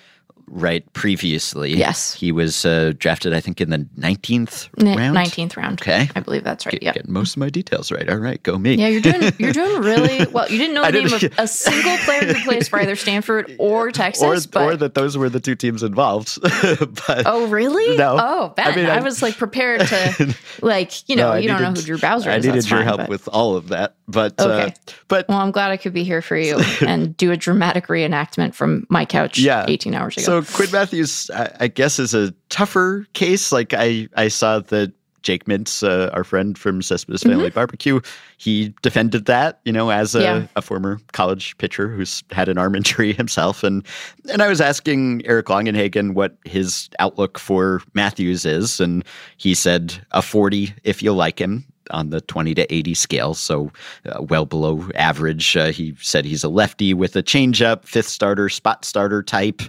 right previously. Yes. he was uh, drafted. I think in the 19th Ni- round. 19th round. Okay. I believe that's right. Get, Yeah. Getting most of my details right. All right, go me. Yeah, you're doing you're doing really well. You didn't know the name of a single player who plays for either Stanford or Texas, or, but or that those were the two teams involved. but oh really? No. Oh, Ben, I mean, I- was like prepared to like you know No, you don't know who Drew Bowser is. I needed your fine, help but- with all of that. But uh, Okay. but Well, I'm glad I could be here for you and do a dramatic reenactment from my couch Yeah. 18 hours ago. So Quinn Mathews, I, I guess, is a tougher case. Like I, I saw that Jake Mintz, uh, our friend from Cespedes Family Barbecue, he defended that, you know, as a, Yeah. a former college pitcher who's had an arm injury himself. And and I was asking Eric Longenhagen what his outlook for Mathews is, and he said a 40 if you like him on the 20 to 80 scale, so uh, well below average. Uh, he said he's a lefty with a changeup, fifth starter, spot starter type,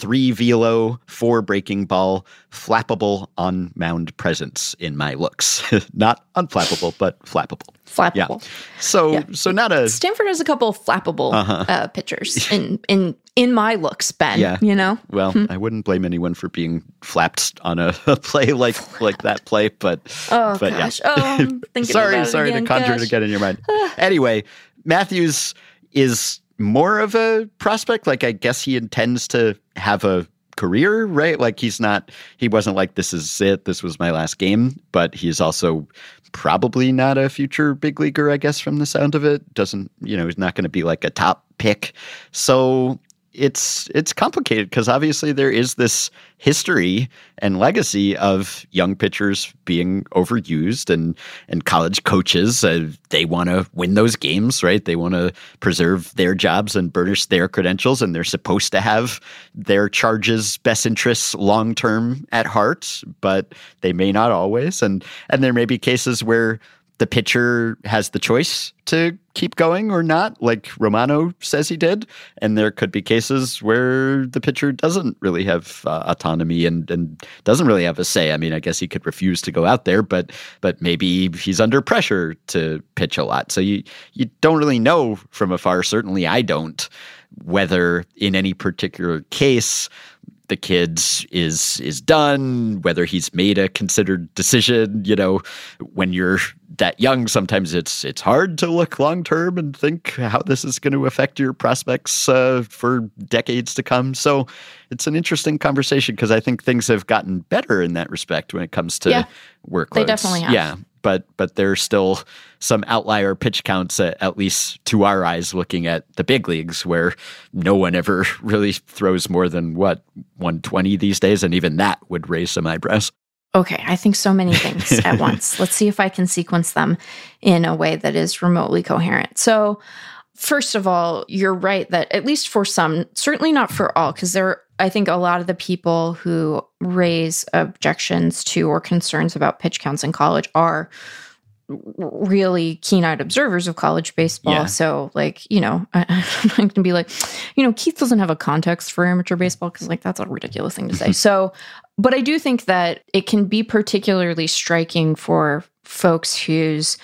three velo, four breaking ball, flappable on mound presence in my looks. Not unflappable, but flappable. Yeah. Flappable. So Yeah. so not a Stanford has a couple of flappable Uh-huh. uh, pitchers in in in my looks, Ben. Yeah. You know, well, I wouldn't blame anyone for being flapped on a, a play like like that play, but oh but yeah. gosh, oh, I'm thinking sorry, about it sorry again. to conjure gosh. it again in your mind. anyway, Mathews is more of a prospect. Like I guess he intends to have a career, right? Like he's not he wasn't like this is it, this was my last game, but he's also probably not a future big leaguer, I guess, from the sound of it. Doesn't you know, he's not gonna be like a top pick. So it's it's complicated because obviously there is this history and legacy of young pitchers being overused and and college coaches uh, they want to win those games right? They want to preserve their jobs and burnish their credentials and they're supposed to have their charges best interests long term at heart but they may not always. And and there may be cases where the pitcher has the choice to keep going or not, like Romano says he did. And there could be cases where the pitcher doesn't really have uh, autonomy and, and doesn't really have a say. I mean, I guess he could refuse to go out there, but but maybe he's under pressure to pitch a lot. So you you don't really know from afar. Certainly, I don't whether in any particular case the kids is is done whether he's made a considered decision you know when you're that young sometimes it's it's hard to look long term and think how this is going to affect your prospects uh, for decades to come so it's an interesting conversation because i think things have gotten better in that respect when it comes to Yeah. workloads They definitely have. yeah but but there's still some outlier pitch counts at, at least to our eyes looking at the big leagues where no one ever really throws more than what 120 these days and even that would raise some eyebrows Okay, I think so many things at once. Let's see if I can sequence them in a way that is remotely coherent. So, first of all, you're right that at least for some, certainly not for all, because there, I think a lot of the people who raise objections to or concerns about pitch counts in college are really keen-eyed observers of college baseball. Yeah. So, like, you know, I, I'm not going to be like, you know, Keith doesn't have a context for amateur baseball because, like, that's a ridiculous thing to say. so, but I do think that it can be particularly striking for folks whose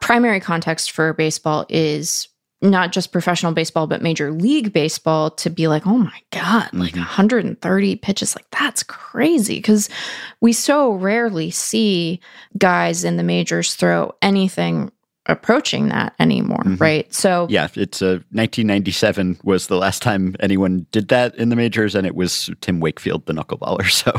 primary context for baseball is not just professional baseball, but major league baseball to be like, oh my God, like Mhm. 130 pitches, like that's crazy. Cause we so rarely see guys in the majors throw anything approaching that anymore, Mhm. right? So, yeah it's a 1997 was the last time anyone did that in the majors and it was tim wakefield the knuckleballer so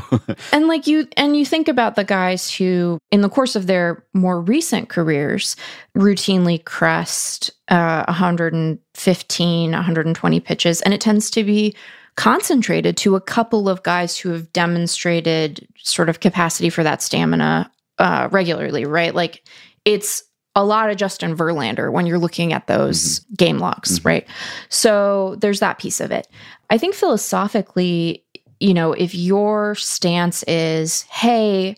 and like you and you think about the guys who in the course of their more recent careers routinely crest uh, 115 120 pitches and it tends to be concentrated to a couple of guys who have demonstrated sort of capacity for that stamina uh, regularly right like it's a lot of Justin Verlander when you're looking at those game logs, Mhm. right? So there's that piece of it. I think philosophically, you know, if your stance is, hey,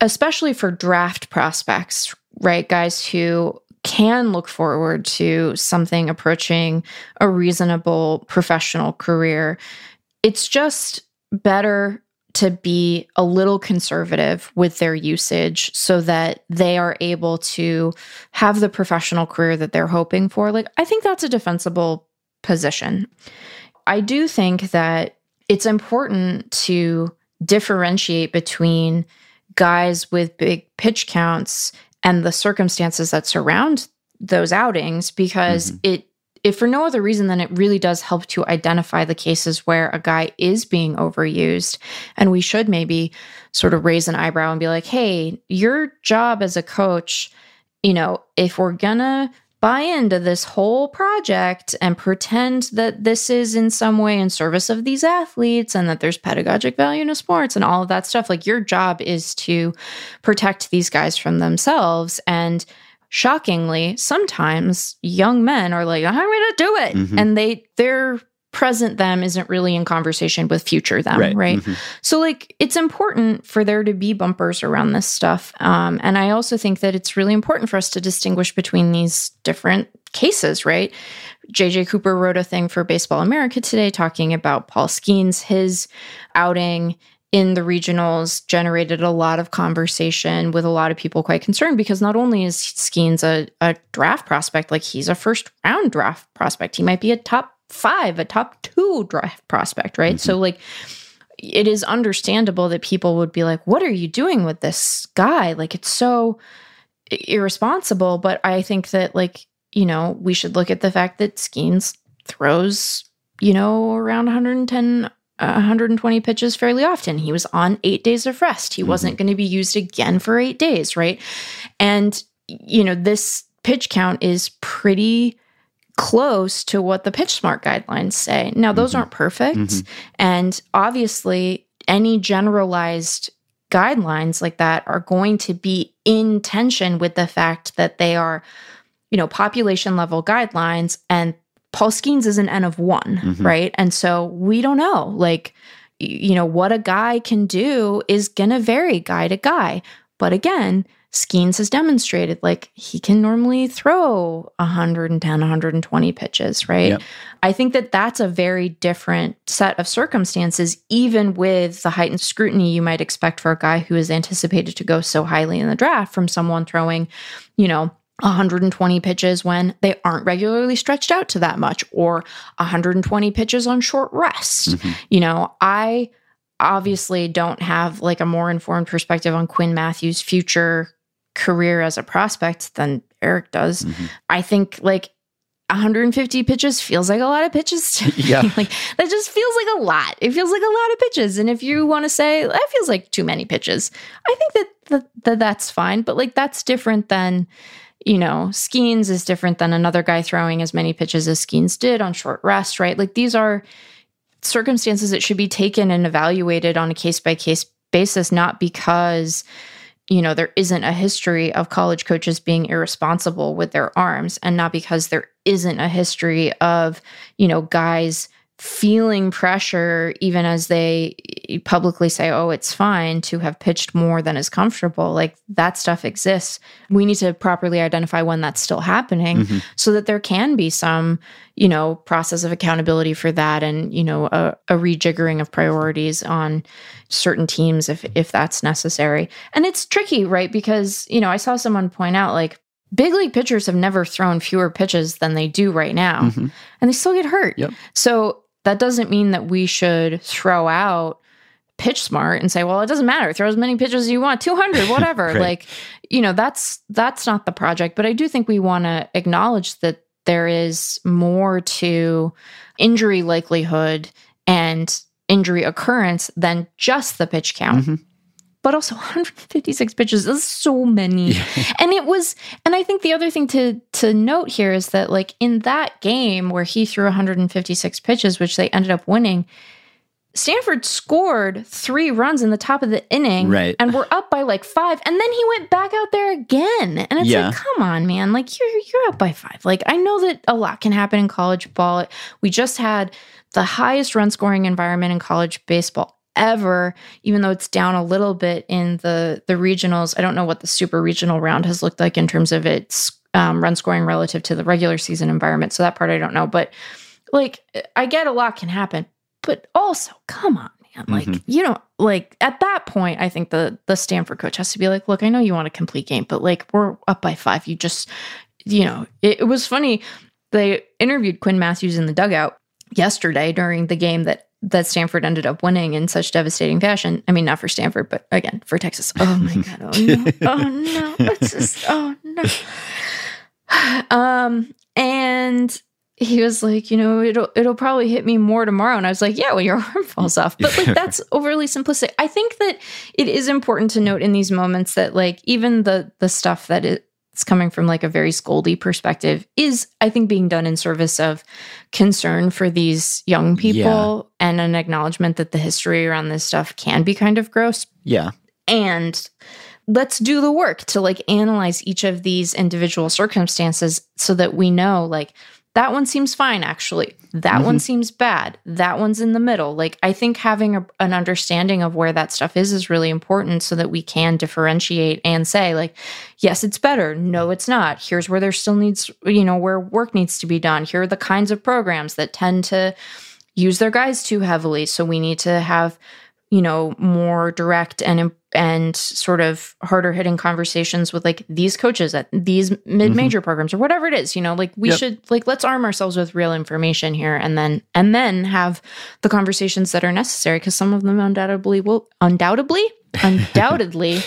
especially for draft prospects, right? Guys who can look forward to something approaching a reasonable professional career, it's just better to be a little conservative with their usage so that they are able to have the professional career that they're hoping for. Like, I think that's a defensible position. I do think that it's important to differentiate between guys with big pitch counts and the circumstances that surround those outings because mm-hmm. it if for no other reason than it really does help to identify the cases where a guy is being overused and we should maybe sort of raise an eyebrow and be like hey your job as a coach you know if we're gonna buy into this whole project and pretend that this is in some way in service of these athletes and that there's pedagogic value in sports and all of that stuff. Like your job is to protect these guys from themselves. And shockingly, sometimes young men are like, I'm gonna do it. Mhm. And they they're present them isn't really in conversation with future them, Right. right? Mhm. So, like, it's important for there to be bumpers around this stuff. Um, and I also think that it's really important for us to distinguish between these different cases, right? JJ Cooper wrote a thing for Baseball America today talking about Paul Skenes. His outing in the regionals generated a lot of conversation with a lot of people quite concerned because not only is Skenes a, a draft prospect, like he's a first round draft prospect, he might be a top five, a top two draft prospect, right? So, like, it is understandable that people would be like, What are you doing with this guy? Like, it's so irresponsible. But I think that, like, you know, we should look at the fact that Skenes throws, you know, around 110, uh, 120 pitches fairly often. He was on eight days of rest. He wasn't going to be used again for eight days, right? And, you know, this pitch count is pretty close to what the pitch smart guidelines say. Now, those Mhm. aren't perfect. Mhm. And obviously, any generalized guidelines like that are going to be in tension with the fact that they are, you know, population level guidelines. And Paul Skenes is an N of one, Mhm. right? And so we don't know. Like, you know, what a guy can do is going to vary guy to guy. But again, Skenes has demonstrated like he can normally throw 110, 120 pitches, right? Yep. I think that that's a very different set of circumstances, even with the heightened scrutiny you might expect for a guy who is anticipated to go so highly in the draft from someone throwing, you know, 120 pitches when they aren't regularly stretched out to that much or 120 pitches on short rest. Mhm. You know, I obviously don't have like a more informed perspective on Quinn Mathews' future career as a prospect than Eric does. Mhm. I think like 150 pitches feels like a lot of pitches to me. Yeah. like that just feels like a lot. It feels like a lot of pitches. And if you want to say that feels like too many pitches, I think that, that, that that's fine. But like that's different than, you know, Skenes is different than another guy throwing as many pitches as Skenes did on short rest, right? Like these are circumstances that should be taken and evaluated on a case by case basis, not because you know there isn't a history of college coaches being irresponsible with their arms and not because there isn't a history of you know guys feeling pressure even as they publicly say oh it's fine to have pitched more than is comfortable like that stuff exists we need to properly identify when that's still happening Mhm. so that there can be some you know process of accountability for that and you know a, a rejiggering of priorities on certain teams if if that's necessary and it's tricky right because you know i saw someone point out like big league pitchers have never thrown fewer pitches than they do right now Mhm. and they still get hurt Yep. so that doesn't mean that we should throw out pitch smart and say well it doesn't matter. Throw as many pitches as you want. 200 whatever. Right. like you know that's that's not the project. But i do think we want to acknowledge that there is more to injury likelihood and injury occurrence than just the pitch count. Mhm. But also 156 pitches is so many. And it was and i think the other thing to to note here is that like in that game where he threw 156 pitches which they ended up winning stanford scored three runs in the top of the inning Right. and we're up by like five. And then he went back out there again. And it's Yeah. like come on man. Like you're you're up by five. Like i know that a lot can happen in college ball. We just had the highest run scoring environment in college baseball ever even though it's down a little bit in the the regionals i don't know what the super regional round has looked like in terms of its um, run scoring relative to the regular season environment so that part i don't know but like i get a lot can happen but also come on man like Mhm. you know like at that point i think the the stanford coach has to be like look i know you want a complete game but like we're up by five you just you know it, it was funny they interviewed quinn mathews in the dugout yesterday during the game that that Stanford ended up winning in such devastating fashion. I mean, not for Stanford, but again for Texas. Oh my god! Oh no! Oh no! It's just oh no. Um, and he was like, you know, it'll it'll probably hit me more tomorrow. And I was like, yeah, when your arm falls off. But like that's overly simplistic. I think that it is important to note in these moments that like even the the stuff that it it's coming from like a very scoldy perspective is I think being done in service of concern for these young people and an acknowledgement that the history around this stuff can be kind of gross. Yeah. and let's do the work to like analyze each of these individual circumstances so that we know like that one seems fine actually. That one mm-hmm. seems bad. That one's in the middle. Like i think having a, an understanding of where that stuff is is really important so that we can differentiate and say like yes it's better. No it's not. Here's where there still needs you know where work needs to be done. Here are the kinds of programs that tend to use their guys too heavily. So we need to have you know more direct and and sort of harder hitting conversations with like these coaches at these mid mm-hmm. major programs or whatever it is you know like we Yep. should like let's arm ourselves with real information here and then and then have the conversations that are necessary because some of them undoubtedly will undoubtedly undoubtedly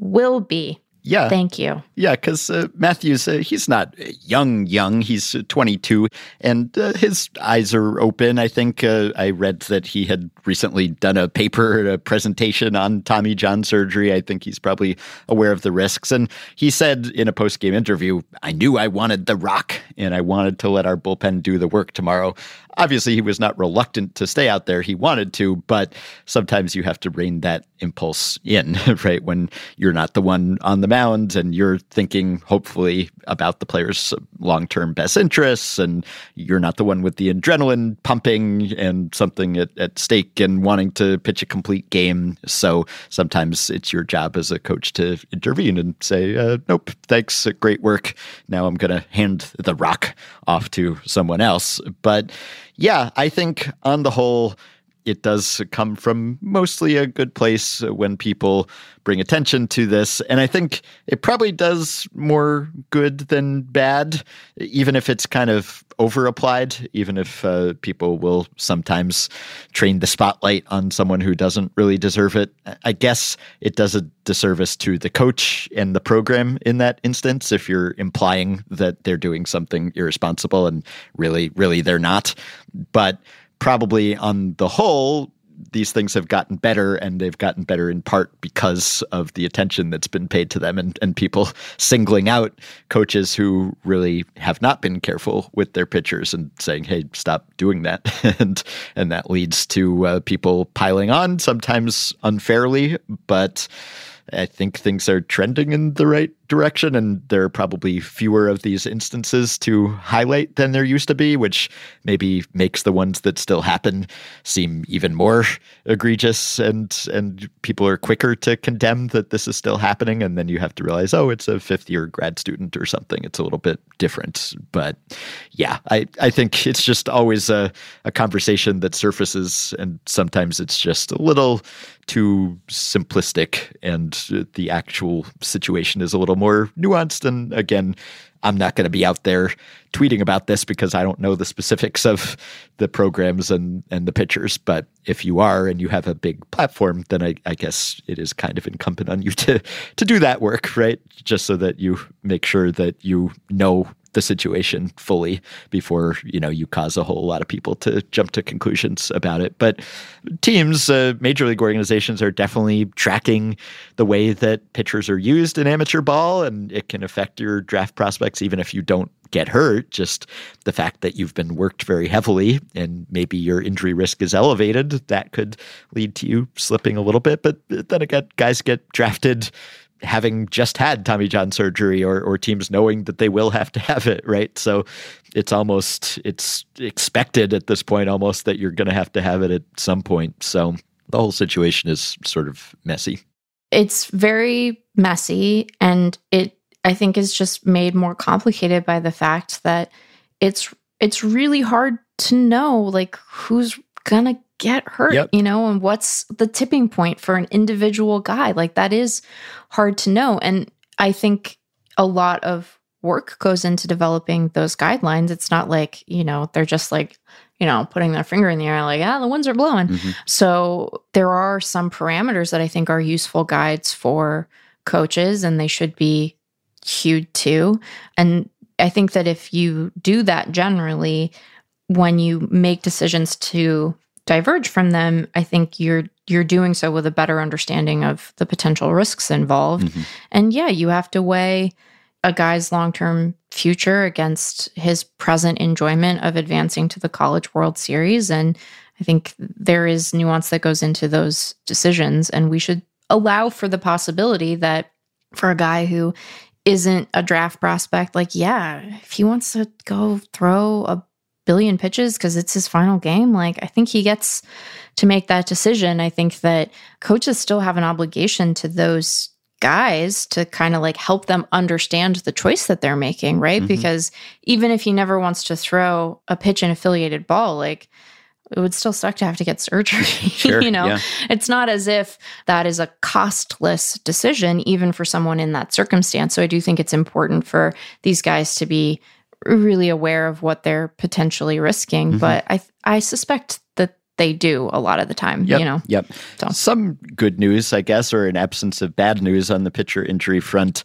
will be Yeah. thank you Yeah, because uh, Mathews, uh, he's not young, young. He's uh, 22, and uh, his eyes are open. I think uh, I read that he had recently done a paper, a presentation on Tommy John surgery. I think he's probably aware of the risks. And he said in a post game interview, I knew I wanted the rock, and I wanted to let our bullpen do the work tomorrow. Obviously, he was not reluctant to stay out there. He wanted to, but sometimes you have to rein that impulse in, right? When you're not the one on the mound and you're thinking, hopefully, about the player's long term best interests, and you're not the one with the adrenaline pumping and something at, at stake and wanting to pitch a complete game. So sometimes it's your job as a coach to intervene and say, uh, nope, thanks, great work. Now I'm going to hand the rock off to someone else. But yeah, I think on the whole, it does come from mostly a good place when people bring attention to this. And I think it probably does more good than bad, even if it's kind of over applied, even if uh, people will sometimes train the spotlight on someone who doesn't really deserve it. I guess it does a disservice to the coach and the program in that instance if you're implying that they're doing something irresponsible and really, really they're not. But probably on the whole, these things have gotten better and they've gotten better in part because of the attention that's been paid to them and, and people singling out coaches who really have not been careful with their pitchers and saying, hey, stop doing that. and and that leads to uh, people piling on, sometimes unfairly, but I think things are trending in the right direction, and there are probably fewer of these instances to highlight than there used to be, which maybe makes the ones that still happen seem even more egregious, and and people are quicker to condemn that this is still happening, and then you have to realize, oh, it's a fifth year grad student or something. It's a little bit different, but yeah, I I think it's just always a a conversation that surfaces, and sometimes it's just a little too simplistic and the actual situation is a little more nuanced and again i'm not going to be out there tweeting about this because i don't know the specifics of the programs and and the pitchers. but if you are and you have a big platform then i, I guess it is kind of incumbent on you to to do that work right just so that you make sure that you know the situation fully before you know you cause a whole lot of people to jump to conclusions about it. But teams uh, major league organizations are definitely tracking the way that pitchers are used in amateur ball and it can affect your draft prospects even if you don't get hurt. Just the fact that you've been worked very heavily and maybe your injury risk is elevated that could lead to you slipping a little bit. But then again guys get drafted having just had Tommy John surgery or or teams knowing that they will have to have it, right? So it's almost it's expected at this point almost that you're going to have to have it at some point. So the whole situation is sort of messy. it's very messy and it i think is just made more complicated by the fact that it's it's really hard to know like who's gonna get hurt Yep. you know and what's the tipping point for an individual guy like that is hard to know and i think a lot of work goes into developing those guidelines it's not like you know they're just like you know putting their finger in the air like ah the winds are blowing Mhm. so there are some parameters that I think are useful guides for coaches and they should be hewed to. And I think that if you do that generally, when you make decisions to diverge from them, I think you're you're doing so with a better understanding of the potential risks involved. Mhm. And yeah, you have to weigh a guy's long term future against his present enjoyment of advancing to the College World Series. And I think there is nuance that goes into those decisions. And we should allow for the possibility that for a guy who isn't a draft prospect, like, yeah, if he wants to go throw a billion pitches because it's his final game, like, I think he gets to make that decision. I think that coaches still have an obligation to those guys to kind of like help them understand the choice that they're making, right? Mm-hmm. Because even if he never wants to throw a pitch in affiliated ball, like it would still suck to have to get surgery. Sure, you know, yeah. it's not as if that is a costless decision, even for someone in that circumstance. So I do think it's important for these guys to be really aware of what they're potentially risking. Mm-hmm. But I I suspect that they do a lot of the time, yep, you know? Yep. So. Some good news, I guess, or an absence of bad news on the pitcher injury front.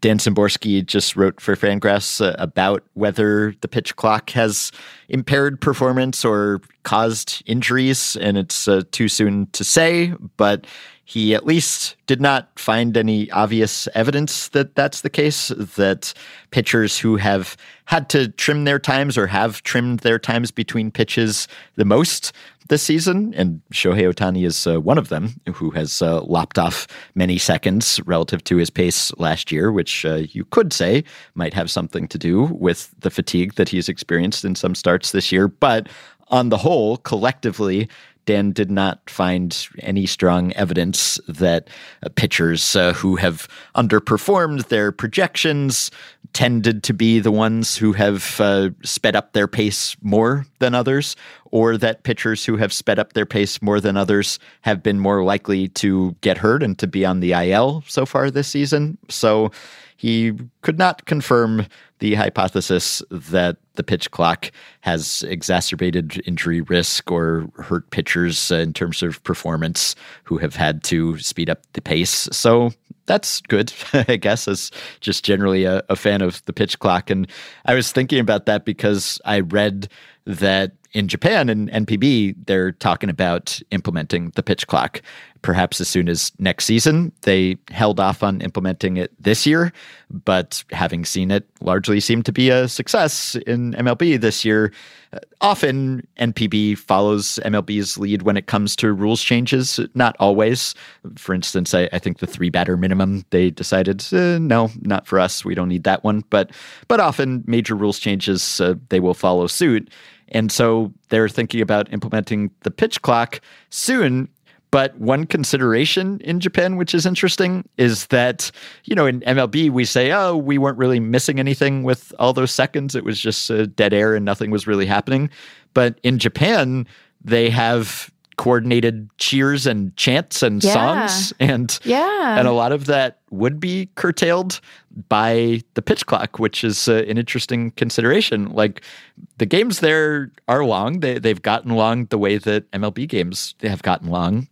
Dan Szymborski just wrote for Fangraphs uh, about whether the pitch clock has impaired performance or caused injuries, and it's uh, too soon to say, but he at least did not find any obvious evidence that that's the case, that pitchers who have had to trim their times or have trimmed their times between pitches the most this season, and Shohei Ohtani is uh, one of them who has uh, lopped off many seconds relative to his pace last year, which uh, you could say might have something to do with the fatigue that he's experienced in some starts this year. But on the whole, collectively, Dan did not find any strong evidence that uh, pitchers uh, who have underperformed their projections tended to be the ones who have uh, sped up their pace more than others, or that pitchers who have sped up their pace more than others have been more likely to get hurt and to be on the IL so far this season. So he could not confirm the hypothesis that the pitch clock has exacerbated injury risk or hurt pitchers in terms of performance who have had to speed up the pace. So that's good, I guess, as just generally a, a fan of the pitch clock. And I was thinking about that because I read that in Japan and NPB, they're talking about implementing the pitch clock perhaps as soon as next season. They held off on implementing it this year, but having seen it largely seem to be a success in MLB this year, uh, often NPB follows MLB's lead when it comes to rules changes. Not always. For instance, I, I think the three batter minimum, they decided, uh, no, not for us. We don't need that one. But, but often major rules changes, uh, they will follow suit. And so they're thinking about implementing the pitch clock soon. But one consideration in Japan, which is interesting, is that, you know, in MLB, we say, oh, we weren't really missing anything with all those seconds. It was just uh, dead air and nothing was really happening. But in Japan, they have coordinated cheers and chants and yeah. songs. And yeah. and a lot of that would be curtailed by the pitch clock which is uh, an interesting consideration. Like the games there are long. They, they've gotten long the way that mlb games have gotten long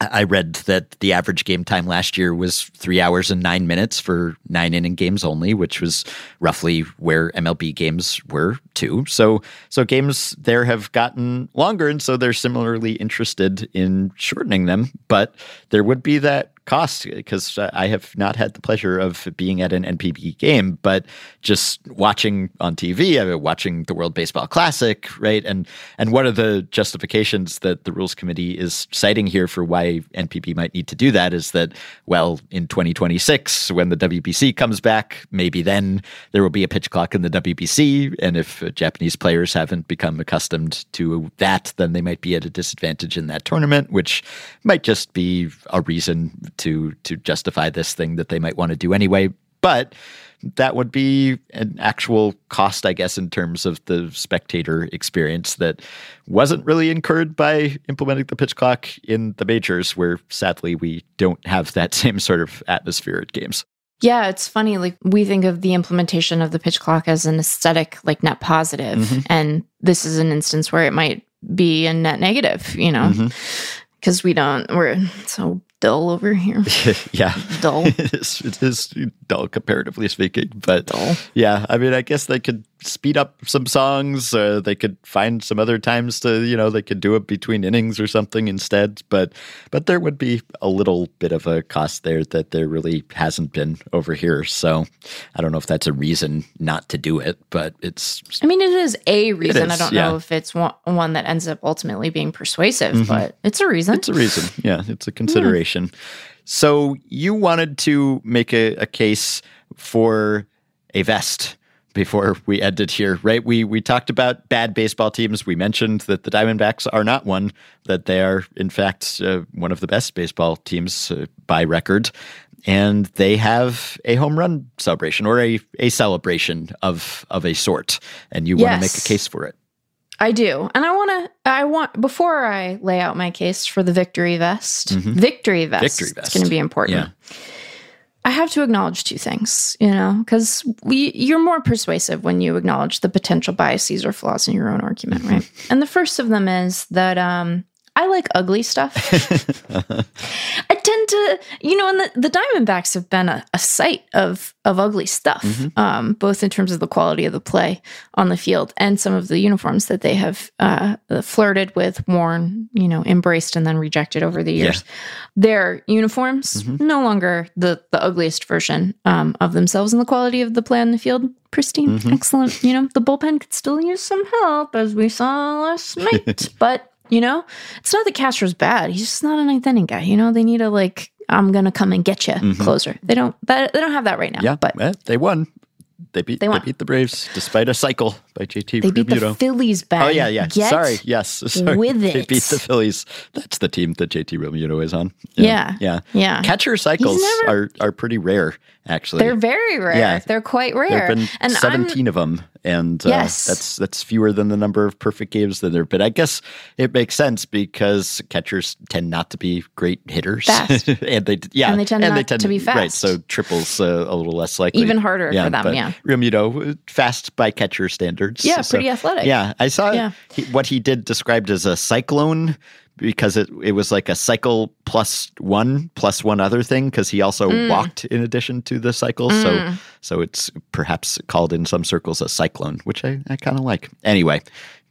I read that the average game time last year was three hours and nine minutes for nine inning games only, which was roughly where MLB games were too. So, so games there have gotten longer, and so they're similarly interested in shortening them. But there would be that cost because I have not had the pleasure of being at an NPB game, but just watching on TV, I've been watching the World Baseball Classic, right? And and one of the justifications that the Rules Committee is citing here for why NPB might need to do that is that, well, in 2026, when the WBC comes back, maybe then there will be a pitch clock in the WBC, and if Japanese players haven't become accustomed to that, then they might be at a disadvantage in that tournament, which might just be a reason to to justify this thing that they might want to do anyway. But that would be an actual cost, I guess, in terms of the spectator experience that wasn't really incurred by implementing the pitch clock in the majors, where sadly we don't have that same sort of atmosphere at games. Yeah, it's funny. Like we think of the implementation of the pitch clock as an aesthetic, like net positive, mm-hmm. and this is an instance where it might be a net negative. You know, because mm-hmm. we don't. We're so dull over here. yeah, dull. it, is, it is dull comparatively speaking, but dull. yeah, I mean, I guess they could speed up some songs. Uh, they could find some other times to, you know, they could do it between innings or something instead. But but there would be a little bit of a cost there that there really hasn't been over here. So I don't know if that's a reason not to do it, but it's. I mean, it is a reason. is, I don't yeah. know if it's one, one that ends up ultimately being persuasive, but it's a reason. It's a reason. Yeah, it's a consideration. So you wanted to make a, a case for a vest before we ended here, right? We we talked about bad baseball teams. We mentioned that the Diamondbacks are not one; that they are, in fact, uh, one of the best baseball teams uh, by record. And they have a home run celebration or a, a celebration of of a sort, and you want to make a case for it. I do. And I want to, I want, before I lay out my case for the victory vest, victory vest, Victory vest. it's going to be important. Yeah. I have to acknowledge two things, you know, because we you're more persuasive when you acknowledge the potential biases or flaws in your own argument, Mm-hmm. right? And the first of them is that um, I like ugly stuff. I tend to, you know, and the, the Diamondbacks have been a, a sight of of ugly stuff, Mm-hmm. um, both in terms of the quality of the play on the field and some of the uniforms that they have uh, flirted with, worn, you know, embraced and then rejected over the years. Their uniforms Mm-hmm. no longer the the ugliest version um, of themselves, and the quality of the play on the field pristine, Mm-hmm. excellent. You know, the bullpen could still use some help, as we saw last night, but. You know, it's not that Castro's bad. He's just not a ninth inning guy. You know, they need a like, I'm gonna come and get you closer. They don't. That, they don't have that right now. Mm-hmm. Yeah, but eh, they won. They beat They they, beat the Braves despite a cycle by JT they beat Realmuto. the Phillies back. Oh yeah, yeah. Get Sorry, yes. Sorry. with They it. beat the Phillies. That's the team that JT Realmuto is on. Yeah. yeah, Yeah. Catcher cycles never- are are pretty rare, actually. They're very rare. Yeah. They're quite rare. There have been and I'm, seventeen of them, and uh, Yes. that's that's fewer than the number of perfect games that there. But I guess it makes sense because catchers tend not to be great hitters, Fast. and they yeah, And they tend not to be fast. Right, so triples uh, a little less likely, Even harder for them, yeah. Realmuto uh, fast by catcher standards. Yeah, so- pretty athletic. Yeah, I saw Yeah. he, what he did described as a cyclone because it it was like a cycle plus one plus one other thing because he also Mm. walked in addition to the cycle. So so it's perhaps called in some circles a cyclone, which I, I kind of like. Anyway.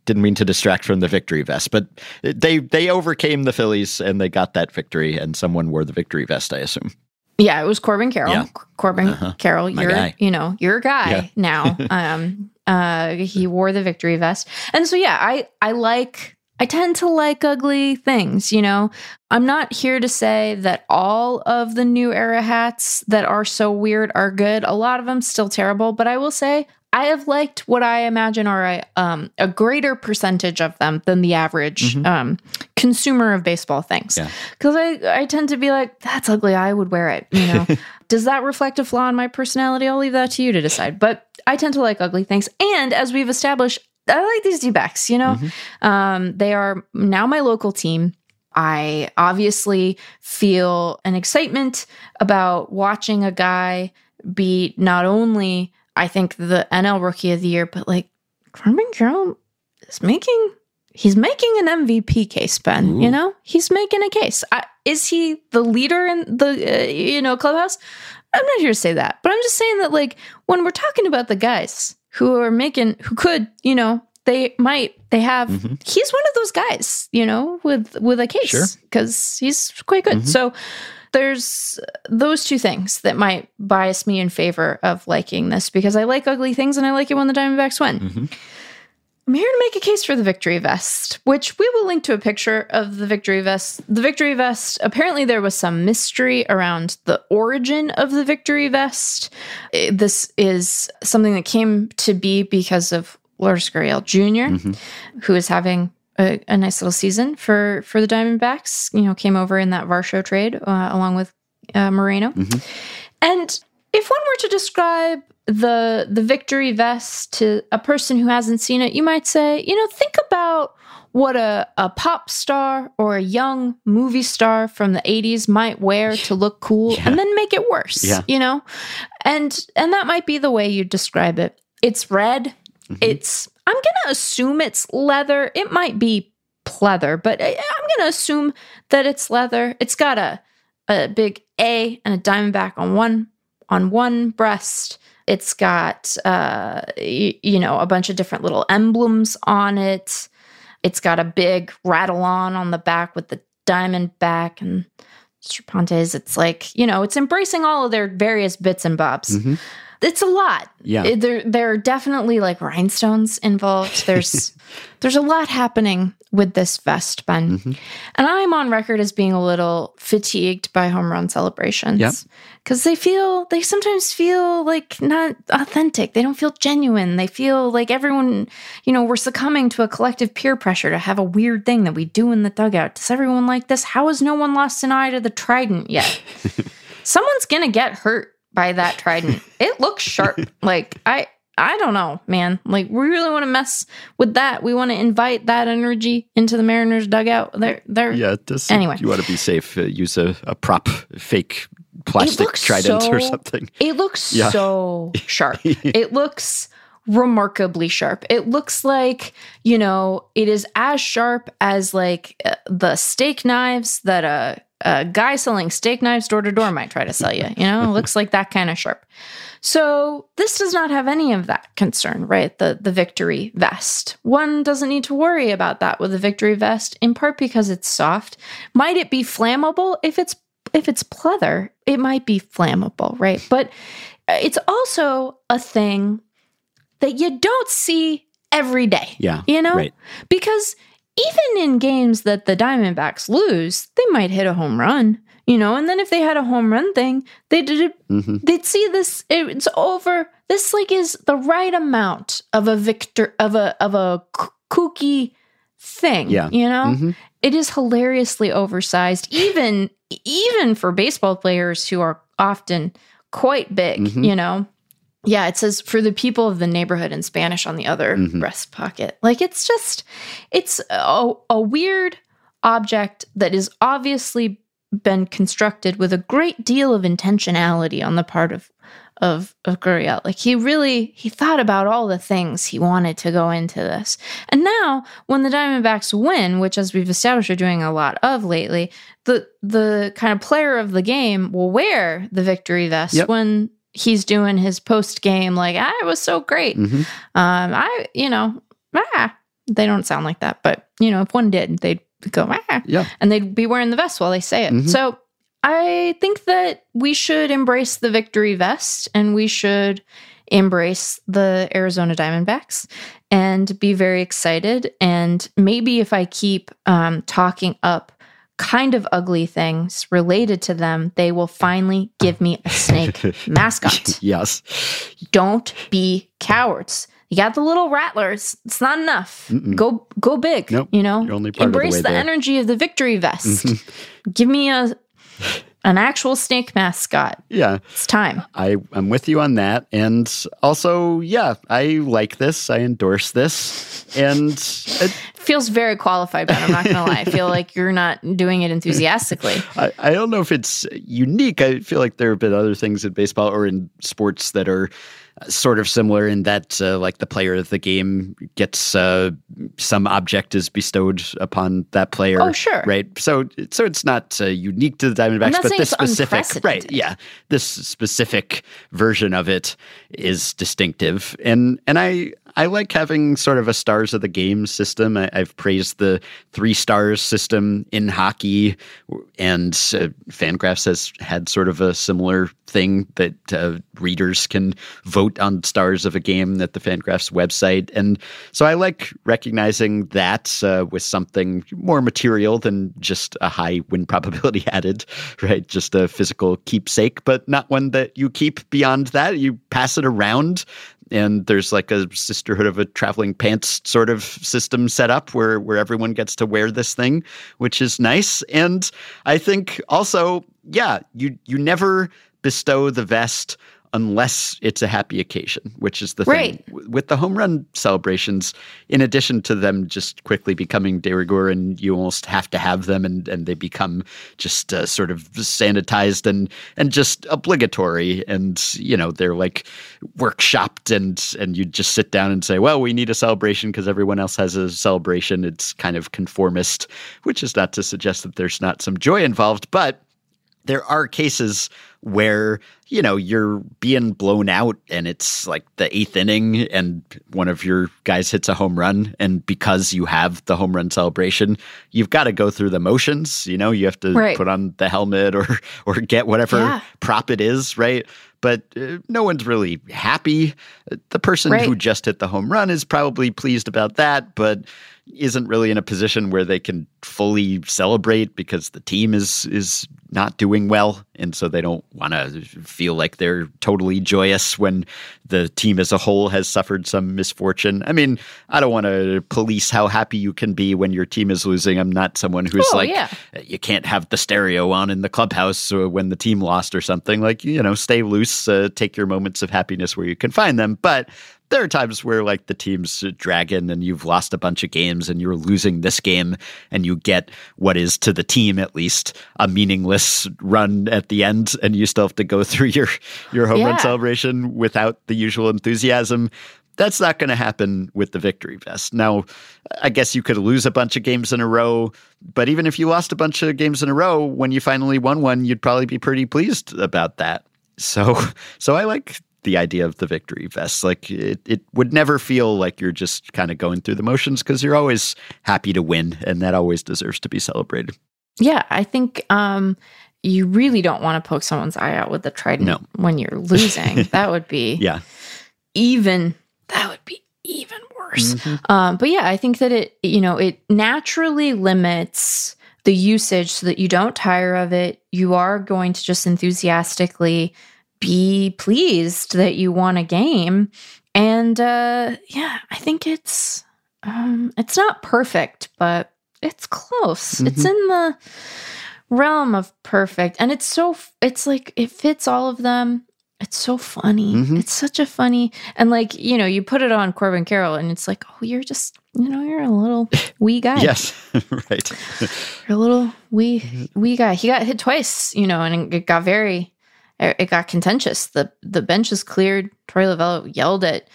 Didn't mean to distract from the victory vest, but they they overcame the Phillies and they got that victory, and someone wore the victory vest, I assume. Yeah, it was Corbin Carroll. Yeah. Corbin Carroll, My you're guy. you know you're a guy Yeah. now. um, uh, he wore the victory vest, and so yeah, I I like. I tend to like ugly things, you know. I'm not here to say that all of the new era hats that are so weird are good. A lot of them still terrible, but I will say I have liked what I imagine are a um, a greater percentage of them than the average um, consumer of baseball things. Yeah. Because I I tend to be like, that's ugly. I would wear it. You know, does that reflect a flaw in my personality? I'll leave that to you to decide. But I tend to like ugly things, and as we've established, I like these D-backs. You know, um, they are now my local team. I obviously feel an excitement about watching a guy be not only, I think, the NL Rookie of the Year, but like Corbin Carroll is making. He's making an MVP case, Ben. You know, he's making a case. I, is he the leader in the uh, you know clubhouse? I'm not here to say that, but I'm just saying that like when we're talking about the guys who are making, who could, you know, they might, they have. Mhm. He's one of those guys, you know, with with a case because he's quite good. Mhm. So there's those two things that might bias me in favor of liking this because I like ugly things and I like it when the Diamondbacks win. Mhm. I'm here to make a case for the victory vest, which we will link to a picture of the victory vest. The victory vest, apparently, there was some mystery around the origin of the victory vest. Eh, This is something that came to be because of Lourdes Gurriel junior Mhm. who is having a, a nice little season for for the Diamondbacks. You know, came over in that Varsho trade uh, along with uh, Moreno. Mhm. And if one were to describe the the victory vest to a person who hasn't seen it, you might say, you know, think about what a, a pop star or a young movie star from the 80s might wear to look cool Yeah. and then make it worse. Yeah. You know? And and that might be the way you describe it. It's red. Mhm. It's I'm gonna assume it's leather. It might be pleather, but I, I'm gonna assume that it's leather. It's got a a big A and a diamond back on one on one breast. it's got uh, y- you know a bunch of different little emblems on it. It's got a big rattle on on the back with the diamond back and Serpientes. It's like you know it's embracing all of their various bits and bobs. Mhm. It's a lot. Yeah. It- there there are definitely like rhinestones involved. There's there's a lot happening with this vest, Ben. Mhm. And I'm on record as being a little fatigued by home run celebrations. Yep. Because they feel, they sometimes feel like not authentic. They don't feel genuine. They feel like everyone, you know, we're succumbing to a collective peer pressure to have a weird thing that we do in the dugout. Does everyone like this? How has no one lost an eye to the trident yet? Someone's going to get hurt by that trident. It looks sharp. like, I, I don't know, man. Like we really want to mess with that. We want to invite that energy into the Mariners dugout. There, there. Yeah, just Anyway. you want to be safe. Uh, use a, a prop, fake plastic trident or something. It looks Yeah. so sharp. it looks remarkably sharp. It looks like, you know, it is as sharp as like uh, the steak knives that a, a guy selling steak knives door to door might try to sell you. You know, it looks like that kind of sharp. So this does not have any of that concern, right? The the victory vest. One doesn't need to worry about that with the victory vest, in part because it's soft. Might it be flammable if it's if it's pleather? It might be flammable, right? But uh, it's also a thing that you don't see every day. Yeah, You know? right. Because even in games that the Diamondbacks lose, they might hit a home run, you know, and then if they had a home run thing, they did it hmm they'd see this it's over this like is the right amount of a victor of a of a kooky thing Yeah. you know Mhm. it is hilariously oversized even even for baseball players who are often quite big Mhm. you know yeah it says for the people of the neighborhood in spanish on the other Mhm. breast pocket like it's just it's a, a weird object that is obviously been constructed with a great deal of intentionality on the part of of of Gurriel. Like he really he thought about all the things he wanted to go into this. And now when the Diamondbacks win, which as we've established are doing a lot of lately, the the kind of player of the game will wear the victory vest Yep. when he's doing his post game like I was so great. Mhm. Um I you know, ah they don't sound like that, but you know, if one did, they'd go ah Yeah. and they'd be wearing the vest while they say it. Mhm. So I think that we should embrace the victory vest and we should embrace the Arizona Diamondbacks and be very excited. And maybe if I keep um, talking up kind of ugly things related to them, they will finally give me a snake mascot. yes. Don't be cowards. You got the little rattlers. It's not enough. Mm-mm. Go go big. Nope. You know, You're only part of the embrace the, there. energy of the victory vest. Mm-hmm. Give me a an actual snake mascot. Yeah. It's time. I, I'm with you on that. And also, yeah, I like this. I endorse this. And it, Feels very qualified, but I'm not gonna lie. I feel like you're not doing it enthusiastically. I, I don't know if it's unique. I feel like there have been other things in baseball or in sports that are sort of similar in that, uh, like the player of the game gets uh, some object is bestowed upon that player. Oh, sure. right. So, so it's not uh, unique to the Diamondbacks, but this specific, right? Yeah, this specific version of it is distinctive, and and I I like having sort of a stars of the game system. I, I've praised the three stars system in hockey, and uh, Fangraphs has had sort of a similar thing that uh, readers can vote on stars of a game at the Fangraphs website, and so I like recognizing that uh, with something more material than just a high win probability added, right? Just a physical keepsake, but not one that you keep beyond that. You pass it around and there's like a sisterhood of a traveling pants sort of system set up where where everyone gets to wear this thing which is nice. And i think also yeah you you never bestow the vest unless it's a happy occasion which is the Right. thing with the home run celebrations in addition to them just quickly becoming de rigueur and you almost have to have them and and they become just uh, sort of sanitized and and just obligatory and you know they're like workshopped and and you just sit down and say well we need a celebration because everyone else has a celebration it's kind of conformist which is not to suggest that there's not some joy involved but there are cases where you know you're being blown out and it's like the eighth inning and one of your guys hits a home run. And because you have the home run celebration you've got to go through the motions you know? You have to Right. put on the helmet or or get whatever Yeah. prop it is right? But uh, no one's really happy. The person who just hit the home run is probably pleased about that but isn't really in a position where they can fully celebrate because the team is is not doing well and so they don't want to feel like they're totally joyous when the team as a whole has suffered some misfortune. I mean, I don't want to police how happy you can be when your team is losing. I'm not someone who's Oh, like yeah. you can't have the stereo on in the clubhouse uh, when the team lost or something. Like, you know, stay loose, uh, take your moments of happiness where you can find them, but there are times where like the team's dragging and you've lost a bunch of games and you're losing this game and you get what is to the team at least a meaningless run at the end and you still have to go through your your home run celebration without the usual enthusiasm. That's not going to happen with the victory vest. Now, I guess you could lose a bunch of games in a row, but even if you lost a bunch of games in a row, when you finally won one, you'd probably be pretty pleased about that. So, so I like the idea of the victory vest. Like it, it would never feel like you're just kind of going through the motions because you're always happy to win, and that always deserves to be celebrated. Yeah, I think um, you really don't want to poke someone's eye out with the trident No. when you're losing. that would be Yeah, even. That would be even worse. Mm-hmm. Um, but yeah, I think that it you know it naturally limits the usage so that you don't tire of it. You are going to just enthusiastically be pleased that you won a game, and uh, yeah, I think it's um, it's not perfect, but it's close. It's in the realm of perfect, and it's so it's like it fits all of them. It's so funny. Mhm. It's such a funny and like you know you put it on Corbin Carroll and it's like oh you're just you know you're a little wee guy. yes, right. You're a little wee wee guy. He got hit twice, you know, and it got very it got contentious. The the bench is cleared. Torey Lovullo yelled at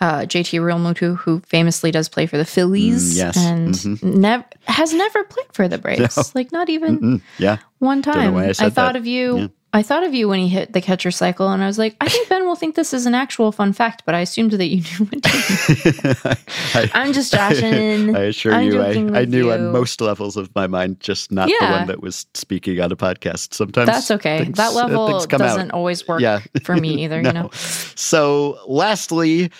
uh, JT Realmuto, who famously does play for the Phillies, Mm, yes. and Mhm. nev- has never played for the Braves, No. like not even yeah, one time. I I, thought that. of you. Yeah. I thought of you when he hit the catcher cycle, and I was like, I think Ben will think this is an actual fun fact, but I assumed that you knew it. I, I'm just joshing. I assure I'm you, I, I knew you. on most levels of my mind, just not the one that was speaking on a podcast. Sometimes That's okay. things- that uh, level things come out. doesn't always work Yeah. for me either. No. You know. So, lastly,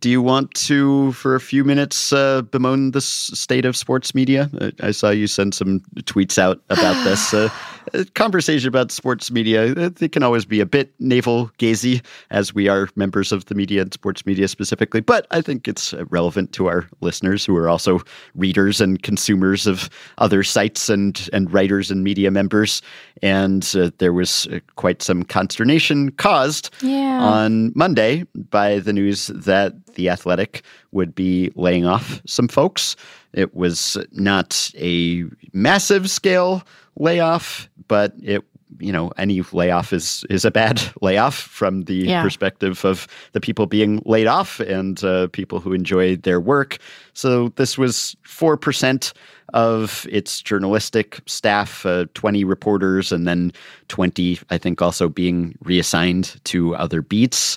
do you want to, for a few minutes, uh, bemoan the state of sports media? Uh, I saw you send some tweets out about this. Uh, conversation about sports media, it can always be a bit navel gazy, as we are members of the media and sports media specifically. But I think it's uh, relevant to our listeners who are also readers and consumers of other sites and, and writers and media members. And uh, there was uh, quite some consternation caused Yeah. on Monday by the news that The Athletic would be laying off some folks. It was not a massive scale layoff, but it you know any layoff is is a bad layoff from the Yeah. perspective of the people being laid off and uh, people who enjoy their work. So this was four percent of its journalistic staff, uh, 20 reporters, and then 20, I think, also being reassigned to other beats.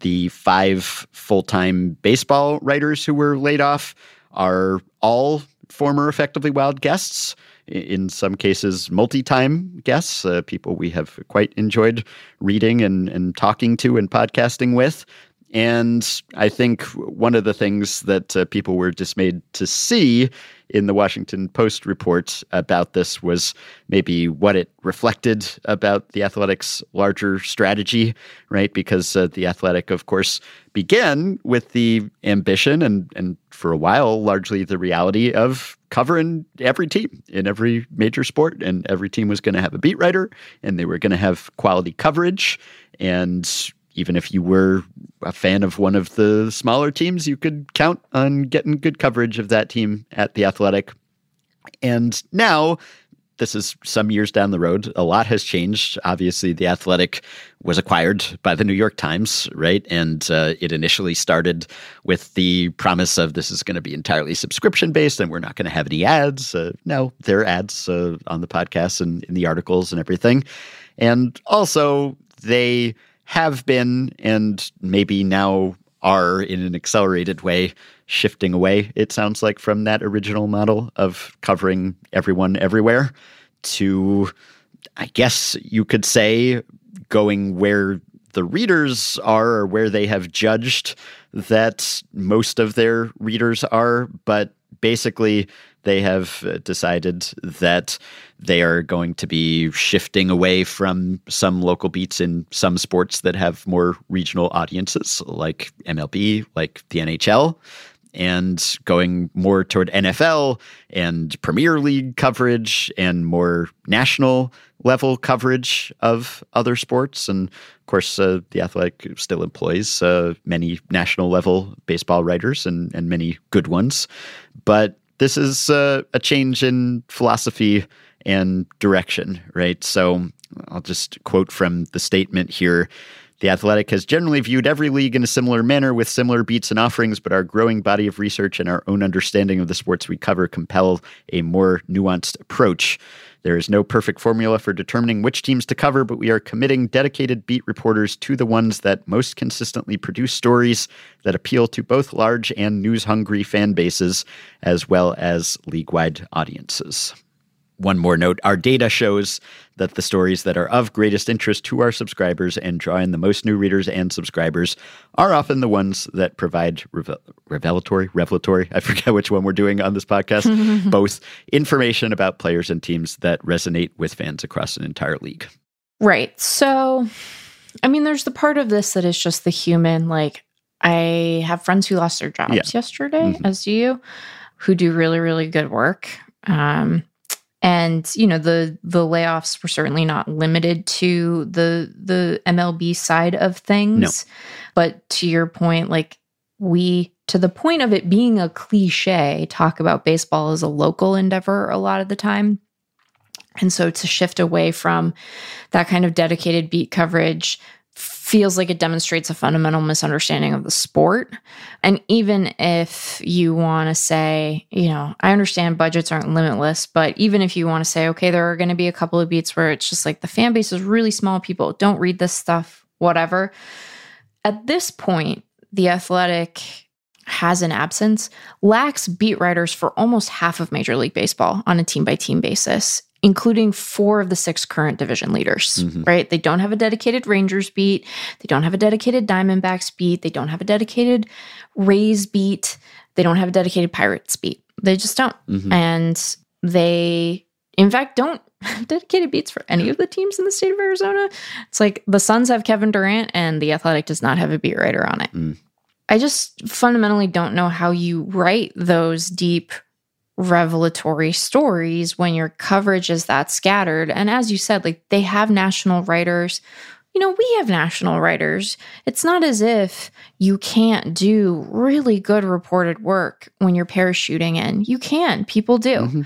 The five full time baseball writers who were laid off are all former Effectively Wild guests. In some cases, multi time guests, uh, people we have quite enjoyed reading and, and talking to and podcasting with. And I think one of the things that uh, people were dismayed to see in the Washington Post report about this was maybe what it reflected about the Athletic's larger strategy, right? Because uh, the Athletic, of course, began with the ambition and, and for a while, largely the reality of covering every team in every major sport. And every team was going to have a beat writer and they were going to have quality coverage. And even if you were a fan of one of the smaller teams, you could count on getting good coverage of that team at the Athletic. And now, this is some years down the road. A lot has changed. Obviously, the Athletic was acquired by the New York Times, right? And uh, it initially started with the promise of this is going to be entirely subscription based and we're not going to have any ads. Uh, no, there are ads uh, on the podcast and in the articles and everything. And also, they have been and maybe now are in an accelerated way shifting away, it sounds like, from that original model of covering everyone everywhere to, I guess you could say, going where the readers are or where they have judged that most of their readers are. But basically, they have uh, decided that they are going to be shifting away from some local beats in some sports that have more regional audiences, like MLB, like the NHL, and going more toward NFL and Premier League coverage and more national level coverage of other sports. And of course, uh, the Athletic still employs uh, many national level baseball writers and, and many good ones. But this is uh, a change in philosophy and direction, right? So I'll just quote from the statement here. The Athletic has generally viewed every league in a similar manner with similar beats and offerings, but our growing body of research and our own understanding of the sports we cover compel a more nuanced approach. There is no perfect formula for determining which teams to cover, but we are committing dedicated beat reporters to the ones that most consistently produce stories that appeal to both large and news hungry fan bases, as well as league wide audiences one more note our data shows that the stories that are of greatest interest to our subscribers and draw in the most new readers and subscribers are often the ones that provide revelatory, revelatory, I forget which one we're doing on this podcast, both information about players and teams that resonate with fans across an entire league. Right. So, I mean, there's the part of this that is just the human. Like, I have friends who lost their jobs yeah. yesterday, mm-hmm. as do you, who do really, really good work. Um, and you know the the layoffs were certainly not limited to the the MLB side of things no. but to your point like we to the point of it being a cliche talk about baseball as a local endeavor a lot of the time and so to shift away from that kind of dedicated beat coverage feels like it demonstrates a fundamental misunderstanding of the sport. And even if you want to say, you know, I understand budgets aren't limitless, but even if you want to say, okay, there are going to be a couple of beats where it's just like the fan base is really small, people don't read this stuff, whatever. At this point, the athletic has an absence, lacks beat writers for almost half of Major League Baseball on a team by team basis including four of the six current division leaders, mm-hmm. right? They don't have a dedicated Rangers beat. They don't have a dedicated Diamondbacks beat. They don't have a dedicated Rays beat. They don't have a dedicated Pirates beat. They just don't. Mm-hmm. And they, in fact, don't have dedicated beats for any of the teams in the state of Arizona. It's like the Suns have Kevin Durant and the Athletic does not have a beat writer on it. Mm. I just fundamentally don't know how you write those deep revelatory stories when your coverage is that scattered. And as you said, like they have national writers. You know, we have national writers. It's not as if you can't do really good reported work when you're parachuting in. You can, people do. Mm-hmm.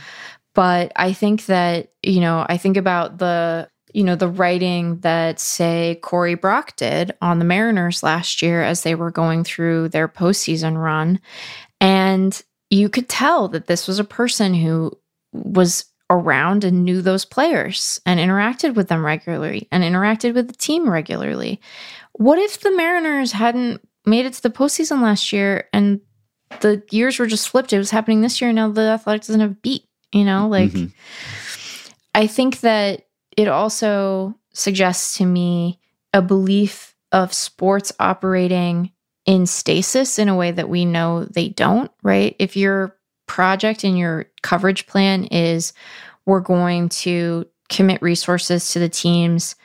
But I think that, you know, I think about the you know, the writing that, say, Corey Brock did on the Mariners last year as they were going through their postseason run. And you could tell that this was a person who was around and knew those players and interacted with them regularly and interacted with the team regularly. What if the Mariners hadn't made it to the postseason last year and the years were just flipped? It was happening this year, and now the Athletics doesn't have a beat. You know, like mm-hmm. I think that it also suggests to me a belief of sports operating in stasis in a way that we know they don't, right? If your project and your coverage plan is we're going to commit resources to the teams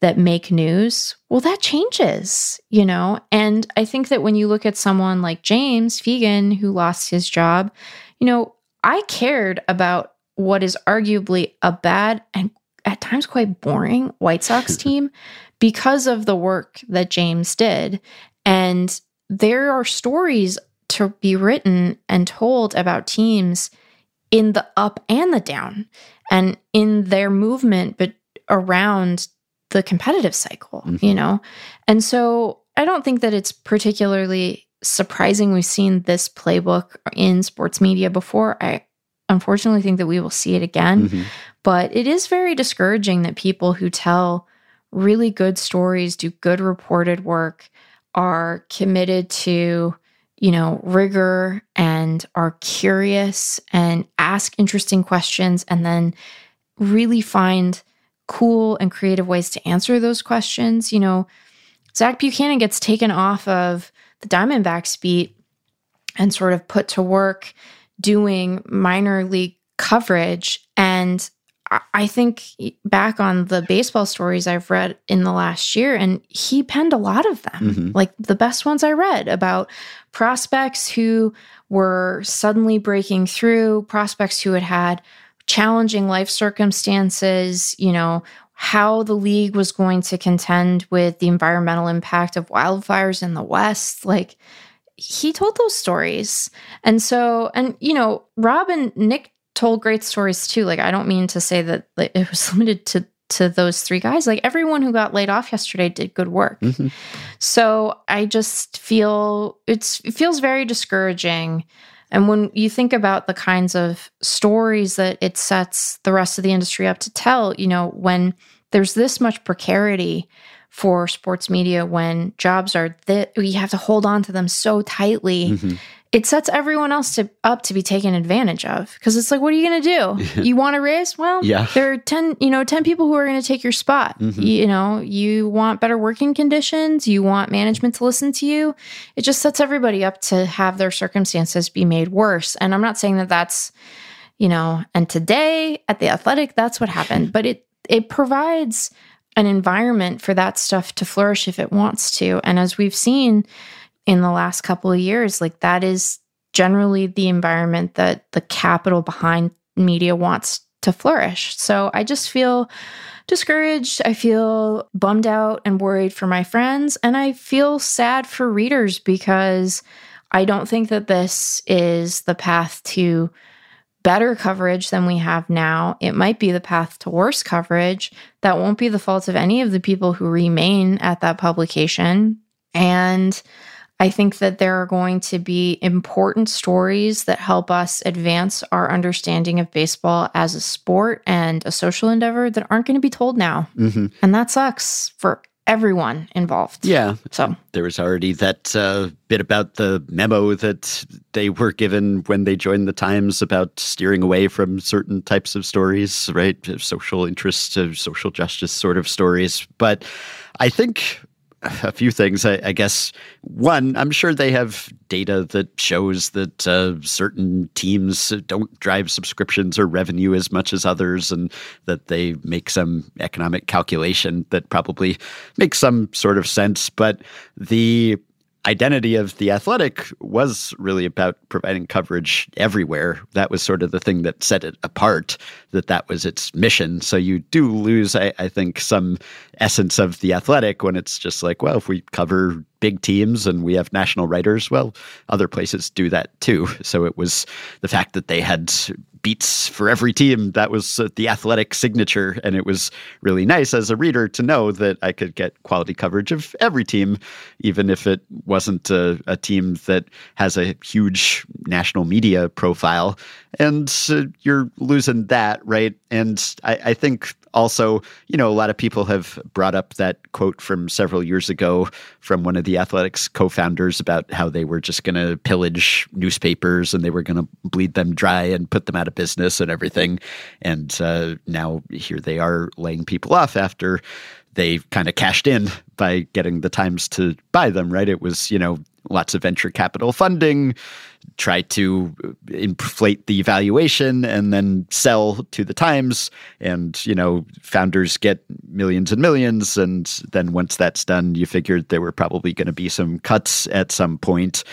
that make news, well, that changes, you know? And I think that when you look at someone like James Fegan, who lost his job, you know, I cared about what is arguably a bad and at times quite boring White Sox team because of the work that James did. And there are stories to be written and told about teams in the up and the down and in their movement but around the competitive cycle, mm-hmm. you know? And so I don't think that it's particularly surprising we've seen this playbook in sports media before. I unfortunately think that we will see it again. Mm-hmm. But it is very discouraging that people who tell really good stories, do good reported work, are committed to, you know, rigor and are curious and ask interesting questions and then really find cool and creative ways to answer those questions. You know, Zach Buchanan gets taken off of the Diamondbacks beat and sort of put to work doing minor league coverage. And I think back on the baseball stories I've read in the last year, and he penned a lot of them, mm-hmm. like the best ones I read about prospects who were suddenly breaking through, prospects who had had challenging life circumstances, you know, how the league was going to contend with the environmental impact of wildfires in the West. Like, he told those stories. And so, and, you know, Rob and Nick told great stories too. Like, I don't mean to say that it was limited to to those three guys. Like everyone who got laid off yesterday did good work. Mm-hmm. So I just feel it's it feels very discouraging. And when you think about the kinds of stories that it sets the rest of the industry up to tell, you know, when there's this much precarity for sports media when jobs are that we have to hold on to them so tightly mm-hmm. It sets everyone else to up to be taken advantage of. Because it's like what are you going to do? You want to raise well yeah. there are 10 you know 10 people who are going to take your spot. Mm-hmm. you, you know you want better working conditions. You want management to listen to you. It just sets everybody up to have their circumstances be made worse. And i'm not saying that that's you know and today at the athletic that's what happened but it it provides an environment for that stuff to flourish if it wants to. And as we've seen in the last couple of years, like that is generally the environment that the capital behind media wants to flourish. So I just feel discouraged. I feel bummed out and worried for my friends. And I feel sad for readers because I don't think that this is the path to better coverage than we have now. It might be the path to worse coverage. That won't be the fault of any of the people who remain at that publication. And I think that there are going to be important stories that help us advance our understanding of baseball as a sport and a social endeavor that aren't going to be told now. Mm-hmm. And that sucks for everyone involved. Yeah. So there was already that uh, bit about the memo that they were given when they joined the Times about steering away from certain types of stories, right? Social interest, social justice sort of stories. But I think a few things. I, I, guess one, I'm sure they have data that shows that uh, certain teams don't drive subscriptions or revenue as much as others, and that they make some economic calculation that probably makes some sort of sense. But the identity of the athletic was really about providing coverage everywhere. That was sort of the thing that set it apart that that was its mission. So you do lose I, I, think some essence of the athletic when it's just like well if we cover big teams and we have national writers well other places do that too so it was the fact that they had beats for every team. That was uh, the athletic signature. And it was really nice as a reader to know that I could get quality coverage of every team, even if it wasn't a, a team that has a huge national media profile. And uh, you're losing that, right? And I, I think also, you know, a lot of people have brought up that quote from several years ago from one of the athletics co-founders about how they were just going to pillage newspapers and they were going to bleed them dry and put them out of business and everything. And uh, now here they are laying people off after they kind of cashed in by getting the Times to buy them, right? It was, you know, lots of venture capital funding, try to inflate the valuation and then sell to the Times. And, you know, founders get millions and millions. And then once that's done, you figured there were probably going to be some cuts at some point.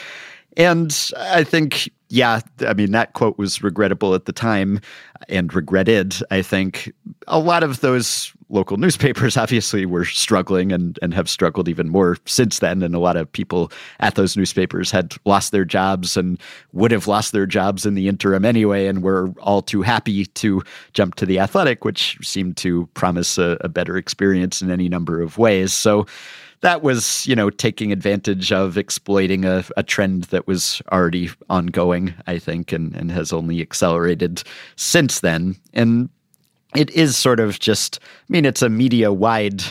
And I think, yeah, I mean, that quote was regrettable at the time and regretted. I think a lot of those local newspapers obviously were struggling and, and have struggled even more since then. And a lot of people at those newspapers had lost their jobs and would have lost their jobs in the interim anyway, and were all too happy to jump to the athletic, which seemed to promise a, a better experience in any number of ways. So that was, you know, taking advantage of exploiting a, a trend that was already ongoing, I think, and, and has only accelerated since then. And it is sort of just, I mean, it's a media wide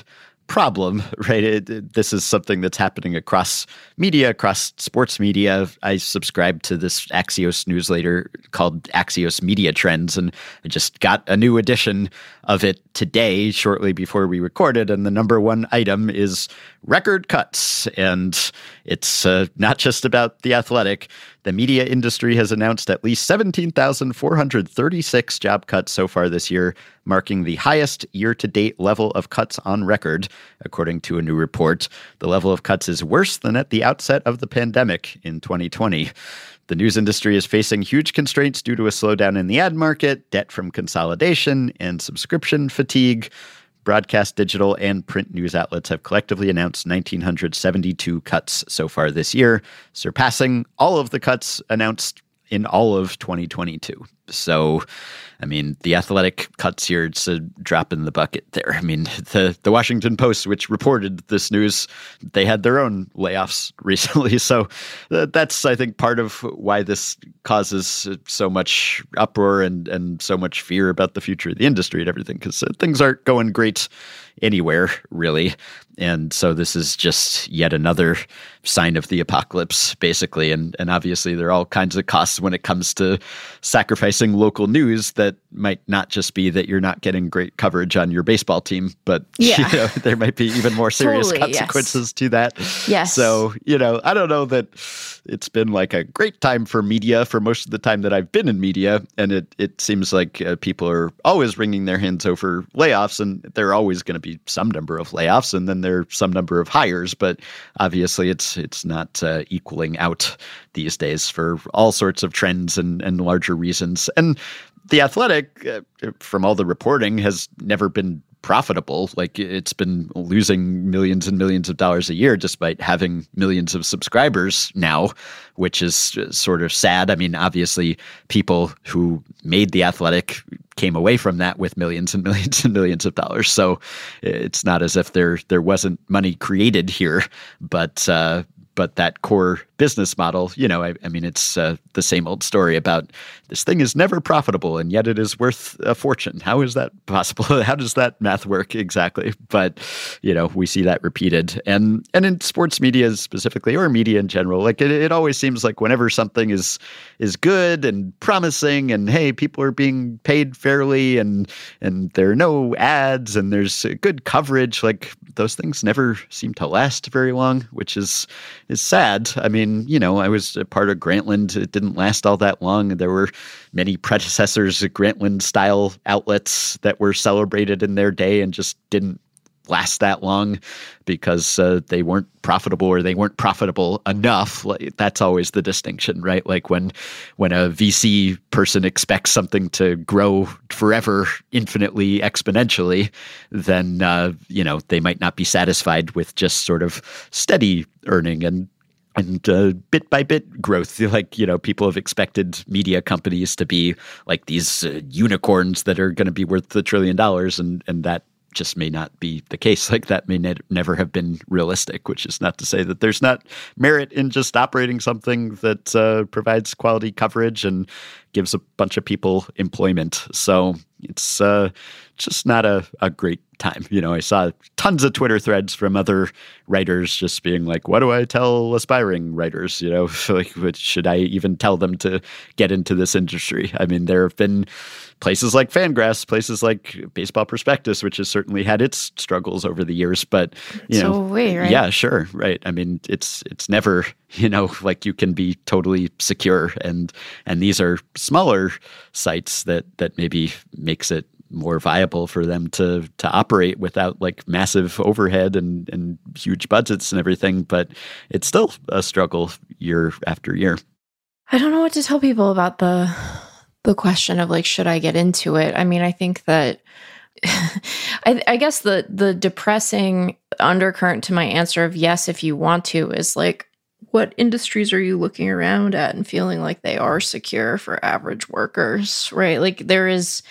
problem, right? It, it, this is something that's happening across media, across sports media. I subscribe to this Axios newsletter called Axios Media Trends, and I just got a new edition of it today, shortly before we recorded. And the number one item is record cuts. And it's uh, not just about the athletic. The media industry has announced at least 17,436 job cuts so far this year, marking the highest year to date level of cuts on record, according to a new report. The level of cuts is worse than at the outset of the pandemic in 2020. The news industry is facing huge constraints due to a slowdown in the ad market, debt from consolidation, and subscription fatigue. Broadcast, digital, and print news outlets have collectively announced 1,972 cuts so far this year, surpassing all of the cuts announced in all of 2022. So, I mean, the athletic cuts here, it's a drop in the bucket there. I mean, the, the Washington Post, which reported this news, they had their own layoffs recently. So uh, that's, I think, part of why this causes so much uproar and, and so much fear about the future of the industry and everything, because uh, things aren't going great anywhere, really. And so this is just yet another sign of the apocalypse, basically. And, and obviously, there are all kinds of costs when it comes to sacrificing local news that might not just be that you're not getting great coverage on your baseball team, but yeah. you know, there might be even more serious totally, consequences yes. to that. Yes. So, you know, I don't know that it's been like a great time for media for most of the time that I've been in media. And it, it seems like uh, people are always wringing their hands over layoffs, and there are always going to be some number of layoffs, and then there are some number of hires. But obviously, it's it's not uh, equaling out these days for all sorts of trends and, and larger reasons. And the athletic, uh, from all the reporting, has never been profitable. Like it's been losing millions and millions of dollars a year despite having millions of subscribers now, which is sort of sad. I mean, obviously, people who made the athletic came away from that with millions and millions and millions of dollars. So it's not as if there there wasn't money created here, but uh, but that core business model, you know, I, I mean, it's uh, the same old story about this thing is never profitable and yet it is worth a fortune. How is that possible? How does that math work exactly? But you know, we see that repeated, and and in sports media specifically, or media in general, like it, it always seems like whenever something is is good and promising, and hey, people are being paid fairly, and and there are no ads, and there's good coverage, like those things never seem to last very long, which is is sad. I mean, you know, I was a part of Grantland. It didn't last all that long. There were many predecessors, Grantland style outlets that were celebrated in their day and just didn't last that long because uh, they weren't profitable or they weren't profitable enough like, that's always the distinction right like when when a vc person expects something to grow forever infinitely exponentially then uh, you know they might not be satisfied with just sort of steady earning and and uh, bit by bit growth. Like, you know, people have expected media companies to be like these uh, unicorns that are going to be worth a trillion dollars, and, and that just may not be the case. Like, that may ne- never have been realistic, which is not to say that there's not merit in just operating something that uh, provides quality coverage and gives a bunch of people employment. So it's uh, just not a, a great time. You know, I saw tons of Twitter threads from other writers just being like, what do I tell aspiring writers? You know, like, should I even tell them to get into this industry? I mean, there have been places like Fangraphs, places like Baseball Prospectus, which has certainly had its struggles over the years. But you so know, way, right? yeah, sure, right. I mean, it's it's never you know like you can be totally secure, and and these are smaller sites that that maybe makes it more viable for them to to operate without like massive overhead and and huge budgets and everything but it's still a struggle year after year. I don't know what to tell people about the the question of like should i get into it? I mean i think that I, I guess the the depressing undercurrent to my answer of yes if you want to is like what industries are you looking around at and feeling like they are secure for average workers right? Like there is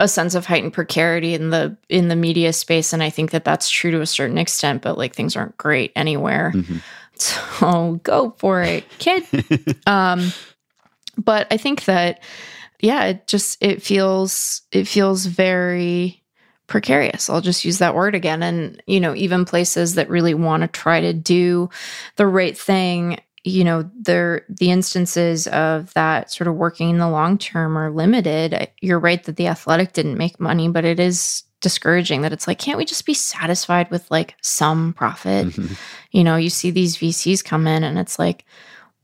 a sense of heightened precarity in the in the media space and i think that that's true to a certain extent but like things aren't great anywhere mm-hmm. so go for it kid um but i think that yeah it just it feels it feels very precarious. I'll just use that word again. And, you know, even places that really want to try to do the right thing, you know, there the instances of that sort of working in the long term are limited. You're right that the athletic didn't make money, but it is discouraging that it's like, can't we just be satisfied with like some profit? Mm-hmm. You know, you see these VCs come in and it's like,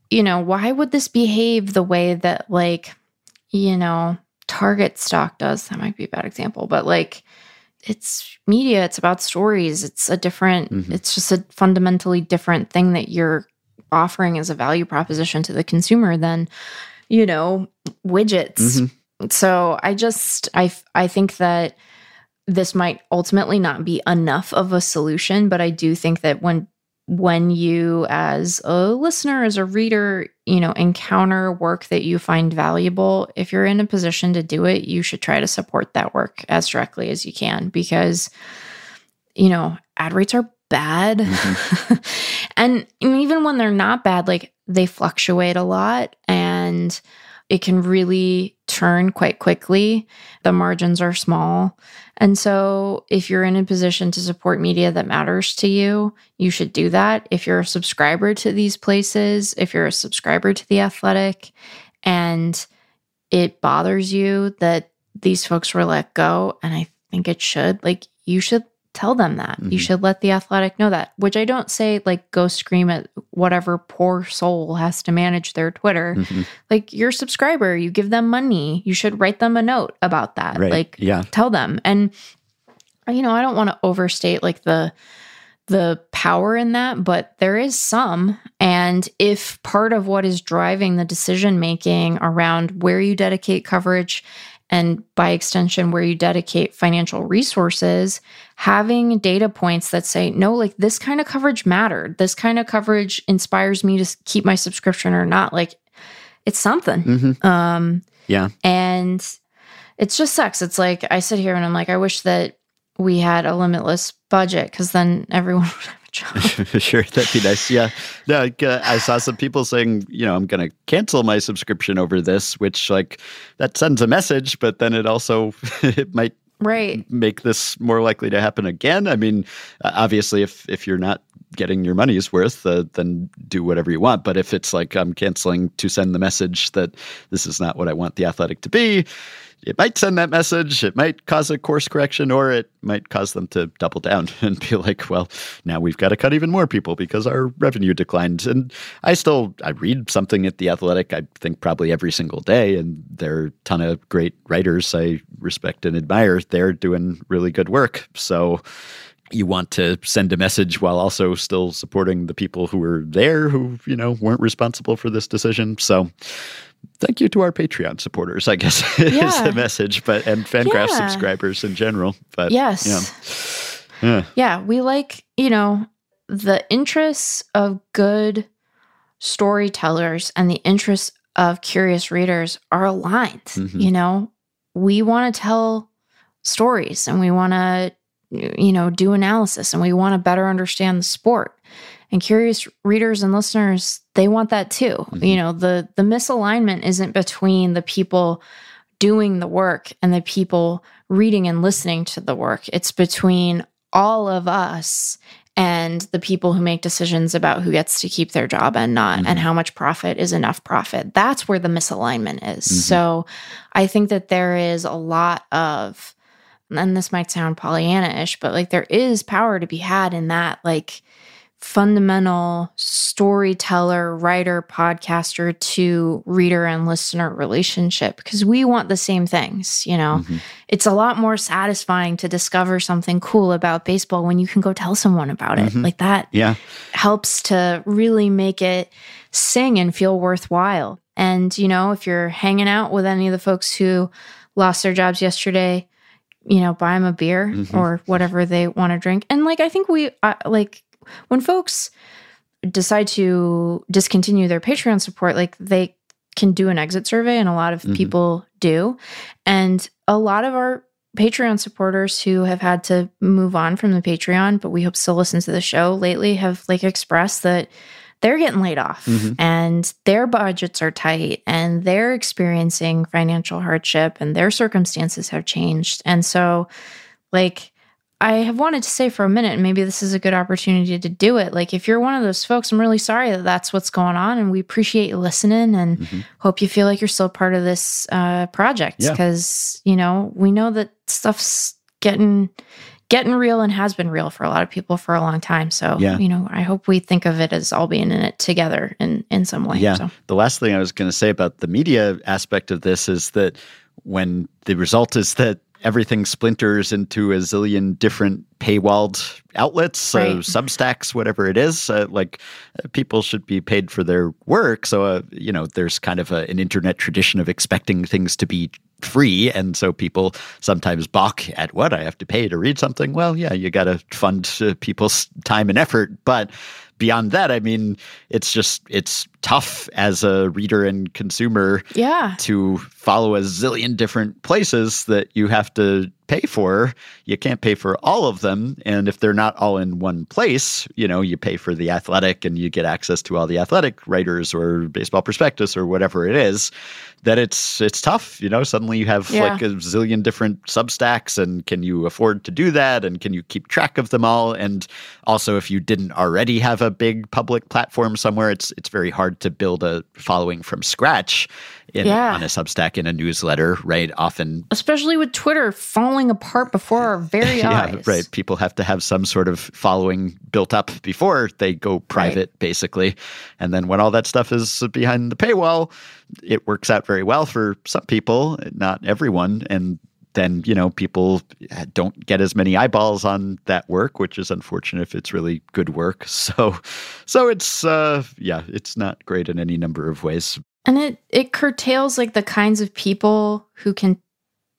you know, why would this behave the way that like, you know, Target stock does? That might be a bad example, but like it's media, it's about stories. It's a different, mm-hmm. it's just a fundamentally different thing that you're offering as a value proposition to the consumer than, you know, widgets. Mm-hmm. So I just, I, I think that this might ultimately not be enough of a solution, but I do think that when when you as a listener as a reader you know encounter work that you find valuable if you're in a position to do it you should try to support that work as directly as you can because you know ad rates are bad mm-hmm. and even when they're not bad like they fluctuate a lot and it can really turn quite quickly the margins are small and so, if you're in a position to support media that matters to you, you should do that. If you're a subscriber to these places, if you're a subscriber to The Athletic, and it bothers you that these folks were let go, and I think it should, like, you should tell them that. Mm-hmm. You should let the athletic know that, which I don't say like go scream at whatever poor soul has to manage their Twitter. Mm-hmm. Like your subscriber, you give them money, you should write them a note about that. Right. Like yeah. tell them. And you know, I don't want to overstate like the the power in that, but there is some. And if part of what is driving the decision making around where you dedicate coverage and by extension where you dedicate financial resources having data points that say no like this kind of coverage mattered. This kind of coverage inspires me to keep my subscription or not. Like it's something. Mm-hmm. um yeah. and it just sucks. It's like i sit here and i'm like i wish that we had a limitless budget because then everyone would have sure, that'd be nice. Yeah, no, I saw some people saying, you know, I'm going to cancel my subscription over this, which like that sends a message, but then it also it might right make this more likely to happen again. I mean, obviously, if if you're not getting your money's worth, uh, then do whatever you want. But if it's like I'm canceling to send the message that this is not what I want the athletic to be, it might send that message. It might cause a course correction, or it might cause them to double down and be like, "Well, now we've got to cut even more people because our revenue declined." And I still I read something at the Athletic. I think probably every single day, and there are a ton of great writers I respect and admire. They're doing really good work. So you want to send a message while also still supporting the people who were there who you know weren't responsible for this decision so thank you to our Patreon supporters, I guess yeah. is the message, but and Fangraph yeah. subscribers in general. But yes, yeah. yeah, we like you know the interests of good storytellers and the interests of curious readers are aligned. Mm-hmm. You know, we want to tell stories and we want to you know do analysis and we want to better understand the sport and curious readers and listeners they want that too mm-hmm. you know the the misalignment isn't between the people doing the work and the people reading and listening to the work it's between all of us and the people who make decisions about who gets to keep their job and not mm-hmm. and how much profit is enough profit that's where the misalignment is mm-hmm. so i think that there is a lot of and this might sound pollyanna-ish but like there is power to be had in that like fundamental storyteller, writer, podcaster to reader and listener relationship because we want the same things. You know, mm-hmm. it's a lot more satisfying to discover something cool about baseball when you can go tell someone about it. Mm-hmm. Like that yeah. helps to really make it sing and feel worthwhile. And, you know, if you're hanging out with any of the folks who lost their jobs yesterday, you know, buy them a beer mm-hmm. or whatever they want to drink. And like, I think we, uh, like, when folks decide to discontinue their Patreon support, like they can do an exit survey, and a lot of mm-hmm. people do. And a lot of our Patreon supporters who have had to move on from the Patreon, but we hope still listen to the show lately, have like expressed that they're getting laid off mm-hmm. and their budgets are tight and they're experiencing financial hardship and their circumstances have changed. And so Like, I have wanted to say for a minute, and maybe this is a good opportunity to do it. Like, if you're one of those folks, I'm really sorry that that's what's going on, and we appreciate you listening, and Mhm. hope you feel like you're still part of this uh, project Yeah. because you know we know that stuff's getting getting real and has been real for a lot of people for a long time. So, Yeah. you know, I hope we think of it as all being in it together in in some way. Yeah. So. The last thing I was going to say about the media aspect of this is that when the result is that everything splinters into a zillion different paywalled outlets, so Right. Substacks, whatever it is, uh, like uh, people should be paid for their work. So, uh, you know, there's kind of a, an internet tradition of expecting things to be free. And so people sometimes balk at what I have to pay to read something. Well, yeah, you got to fund uh, people's time and effort. But beyond that, I mean, it's just, it's tough as a reader and consumer Yeah. to follow a zillion different places that you have to pay for. You can't pay for all of them. And if they're not all in one place, you know, you pay for the athletic and you get access to all the athletic writers or baseball prospectus or whatever it is, that it's it's tough. You know, suddenly you have Yeah. like a zillion different substacks and can you afford to do that? And can you keep track of them all? And also if you didn't already have a big public platform somewhere, it's it's very hard to build a following from scratch in, Yeah. on a Substack in a newsletter, right? Often Especially with Twitter falling apart before our very yeah, eyes. right. People have to have some sort of following built up before they go private, basically. And then when all that stuff is behind the paywall, it works out very well for some people, not everyone. And then, you know, people don't get as many eyeballs on that work, which is unfortunate if it's really good work. So, so it's, uh, yeah, it's not great in any number of ways. And it it curtails like the kinds of people who can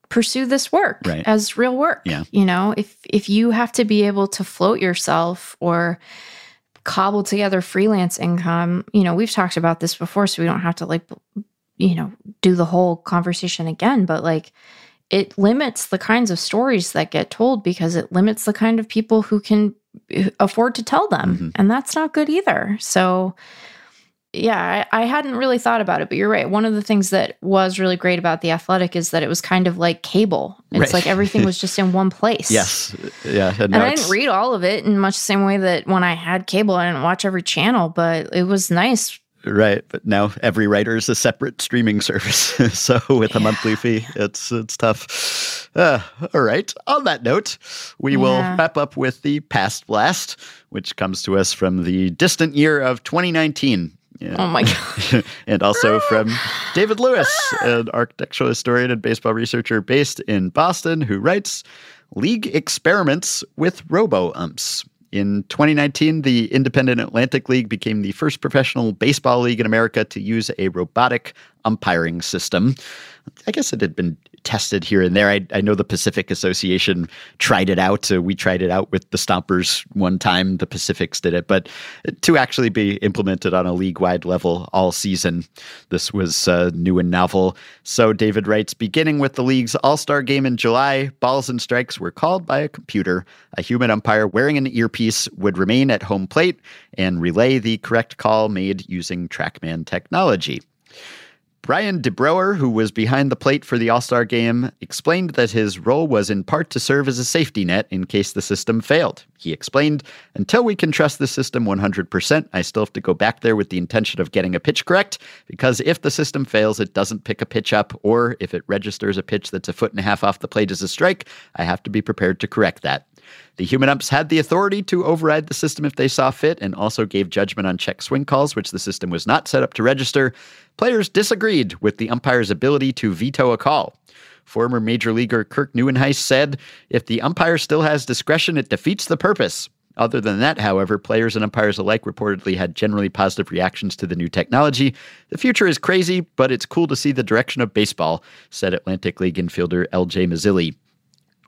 pursue this work Right. as real work. Yeah. You know, if if you have to be able to float yourself or cobble together freelance income, you know, we've talked about this before, so we don't have to like you know, do the whole conversation again, but like it limits the kinds of stories that get told because it limits the kind of people who can uh, afford to tell them. Mhm. And that's not good either. So, yeah, I, I hadn't really thought about it, but you're right. One of the things that was really great about The Athletic is that it was kind of like cable. It's Right. like everything was just in one place. Yes. Yeah. And, And I didn't read all of it in much the same way that when I had cable, I didn't watch every channel, but it was nice. Right, but now every writer is a separate streaming service. so with a monthly fee, it's it's tough. Uh, all right. On that note, we will wrap up with the past blast, which comes to us from the distant year of 2019. Yeah. Oh my God. and also from David Lewis, an architectural historian and baseball researcher based in Boston, who writes League experiments with robo umps. In 2019, the Independent Atlantic League became the first professional baseball league in America to use a robotic umpiring system. I guess it had been tested here and there. I, I know the Pacific Association tried it out. We tried it out with the Stompers one time. The Pacifics did it, but to actually be implemented on a league wide level all season, this was uh, new and novel. So David writes beginning with the league's All Star game in July, balls and strikes were called by a computer. A human umpire wearing an earpiece would remain at home plate and relay the correct call made using Trackman technology. Brian deBrauwere, who was behind the plate for the All Star game, explained that his role was in part to serve as a safety net in case the system failed. He explained, Until we can trust the system 100%, I still have to go back there with the intention of getting a pitch correct, because if the system fails, it doesn't pick a pitch up, or if it registers a pitch that's a foot and a half off the plate as a strike, I have to be prepared to correct that. The human umps had the authority to override the system if they saw fit and also gave judgment on check swing calls, which the system was not set up to register. Players disagreed with the umpire's ability to veto a call. Former major leaguer Kirk Nieuwenhuis said, If the umpire still has discretion, it defeats the purpose. Other than that, however, players and umpires alike reportedly had generally positive reactions to the new technology. The future is crazy, but it's cool to see the direction of baseball, said Atlantic League infielder LJ Mazzilli.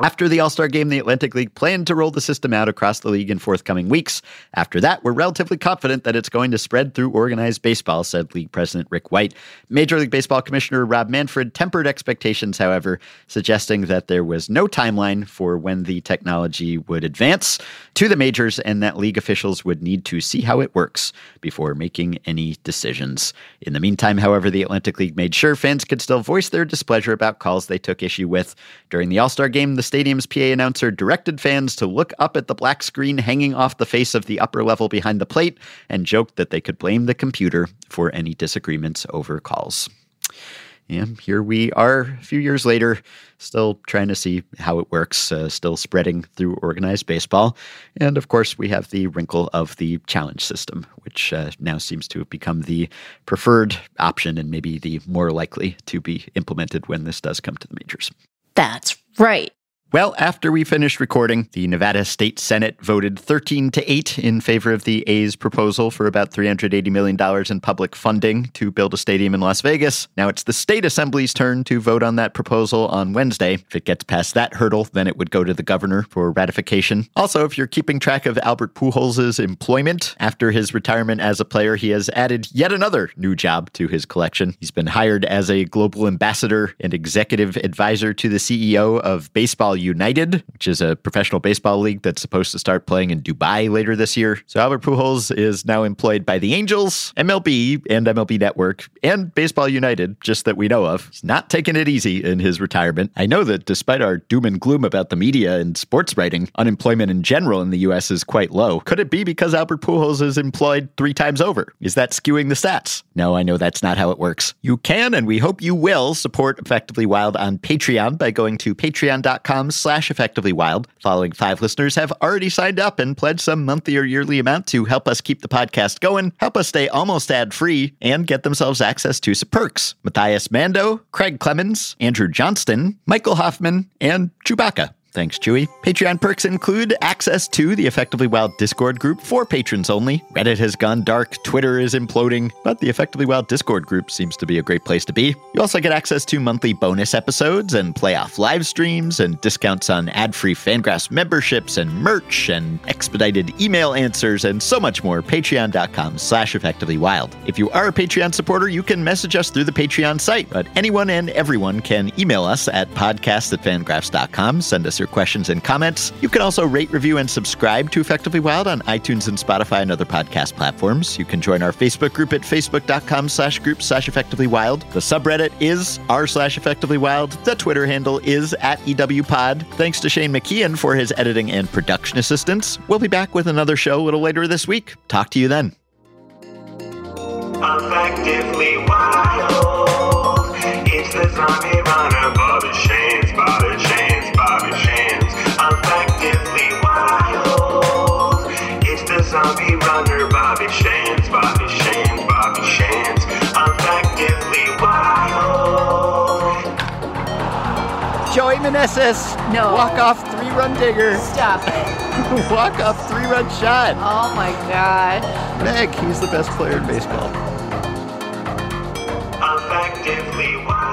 After the All Star game, the Atlantic League planned to roll the system out across the league in forthcoming weeks. After that, we're relatively confident that it's going to spread through organized baseball, said League President Rick White. Major League Baseball Commissioner Rob Manfred tempered expectations, however, suggesting that there was no timeline for when the technology would advance to the majors and that league officials would need to see how it works before making any decisions. In the meantime, however, the Atlantic League made sure fans could still voice their displeasure about calls they took issue with. During the All Star game, the stadium's PA announcer directed fans to look up at the black screen hanging off the face of the upper level behind the plate and joked that they could blame the computer for any disagreements over calls. And here we are a few years later, still trying to see how it works, uh, still spreading through organized baseball. And of course, we have the wrinkle of the challenge system, which uh, now seems to have become the preferred option and maybe the more likely to be implemented when this does come to the majors. That's right. Well, after we finished recording, the Nevada State Senate voted 13 to 8 in favor of the A's proposal for about $380 million in public funding to build a stadium in Las Vegas. Now it's the state assembly's turn to vote on that proposal on Wednesday. If it gets past that hurdle, then it would go to the governor for ratification. Also, if you're keeping track of Albert Pujols' employment, after his retirement as a player, he has added yet another new job to his collection. He's been hired as a global ambassador and executive advisor to the CEO of Baseball United, which is a professional baseball league that's supposed to start playing in Dubai later this year. So Albert Pujols is now employed by the Angels, MLB, and MLB Network, and Baseball United, just that we know of. He's not taking it easy in his retirement. I know that despite our doom and gloom about the media and sports writing, unemployment in general in the U.S. is quite low. Could it be because Albert Pujols is employed three times over? Is that skewing the stats? No, I know that's not how it works. You can, and we hope you will, support Effectively Wild on Patreon by going to patreon.com slash effectively wild. Following five listeners have already signed up and pledged some monthly or yearly amount to help us keep the podcast going, help us stay almost ad free, and get themselves access to some perks. Matthias Mando, Craig Clemens, Andrew Johnston, Michael Hoffman, and Chewbacca. Thanks, Chewy. Patreon perks include access to the Effectively Wild Discord group for patrons only. Reddit has gone dark, Twitter is imploding, but the Effectively Wild Discord group seems to be a great place to be. You also get access to monthly bonus episodes and playoff live streams and discounts on ad-free Fangraphs memberships and merch and expedited email answers and so much more. Patreon.com slash Effectively Wild. If you are a Patreon supporter, you can message us through the Patreon site, but anyone and everyone can email us at podcast at fangraphs.com, send us your questions and comments. You can also rate, review, and subscribe to Effectively Wild on iTunes and Spotify and other podcast platforms. You can join our Facebook group at facebook.com slash group slash effectively wild. The subreddit is r slash effectively wild. The Twitter handle is at EWPod. Thanks to Shane McKeon for his editing and production assistance. We'll be back with another show a little later this week. Talk to you then. Effectively wild. It's the zombie runner, Bobby Shanes, Bobby zombie runner, Bobby Shanes, Bobby Shanes, Bobby Shanes. Effectively wild. Joey Meneses. No. Walk off three run digger. Stop it. Walk off three run shot. Oh my god. Meg, he's the best player in baseball. Effectively wild.